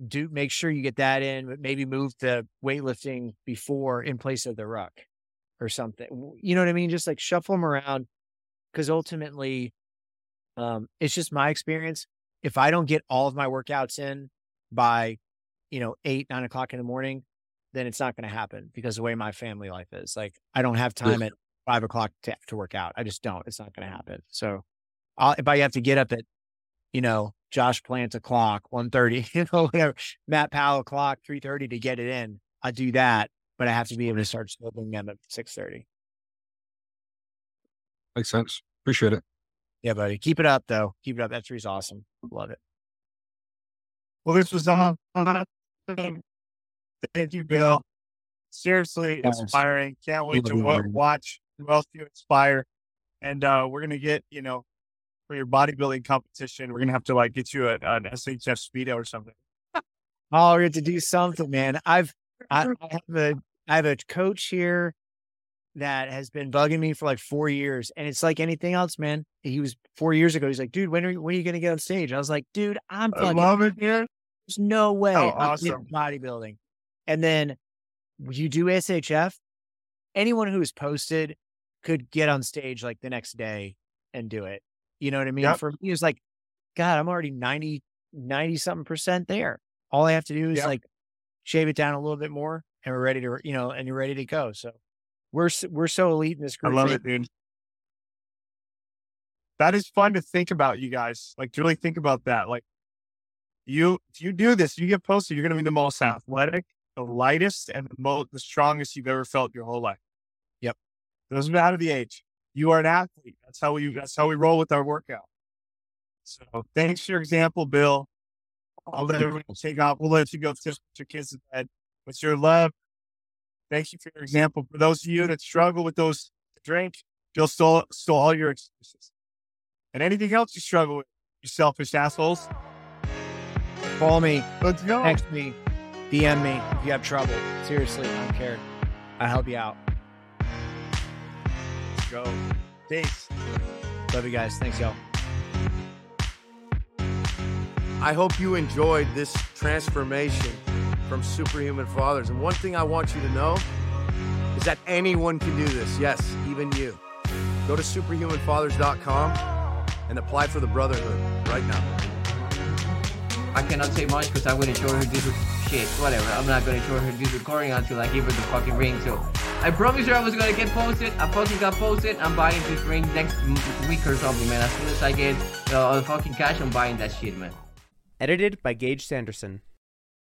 do make sure you get that in, but maybe move the weightlifting before in place of the ruck or something. You know what I mean? Just like shuffle them around because ultimately, um, it's just my experience. If I don't get all of my workouts in by, you know, eight, nine o'clock in the morning, then it's not going to happen because the way my family life is. Like, I don't have time at five o'clock to, to work out. I just don't. It's not going to happen. So, I'll, if I have to get up at, you know, Josh Plant o'clock, one thirty, you know, whatever, Matt Powell o'clock, three thirty to get it in, I do that. But I have to be able to start smoking them at six thirty. Makes sense. Appreciate it. Yeah, buddy. Keep it up though. Keep it up. That three's awesome. Love it. Well, this was on. Thank you, Bill. Seriously inspiring. Can't wait to Love you, wa- man. watch who else you inspire. And uh, we're gonna get, you know, for your bodybuilding competition, we're gonna have to like get you a, an SHF speedo or something. Oh, we have to do something, man. I've I, I have a I have a coach here that has been bugging me for like four years, and it's like anything else, man. He was four years ago. He's like, dude, when are you, when are you gonna get on stage? I was like, dude, I'm I fucking. love it, man. There's no way. Oh, awesome. bodybuilding, and then you do SHF. Anyone who is posted could get on stage like the next day and do it. You know what I mean? Yep. For me, it's like, God, I'm already 90, 90 something percent there. All I have to do is Yep. like shave it down a little bit more and we're ready to, you know, and you're ready to go. So we're, we're so elite in this group. I love it, dude. That is fun to think about, you guys. Like to really think about that. Like you, if you do this, you get posted, you're going to be the most athletic, the lightest, and the most, the strongest you've ever felt your whole life. Yep. Doesn't matter the age. You are an athlete. That's how we. That's how we roll with our workout. So thanks for your example, Bill. I'll let everyone take off. We'll let you go to your kids to bed. With your love, thank you for your example. For those of you that struggle with those drink, Bill stole stole all your excuses. And anything else you struggle with, you selfish assholes. Call me, Let's go. text me, DM me if you have trouble. Seriously, I don't care. I'll help you out. Let's go. Thanks. Love you guys. Thanks, y'all. I hope you enjoyed this transformation from Superhuman Fathers. And one thing I want you to know is that anyone can do this. Yes, even you. Go to superhumanfathers.com and apply for the Brotherhood right now. I cannot say much because I'm gonna show her this Whatever. I'm not gonna show her this recording until I give her the fucking ring. So I promised her I was gonna get posted. I fucking got posted. I'm buying this ring next week or something, man. As soon as I get uh, fucking cash, I'm buying that shit, man. Edited by Gage Sanderson.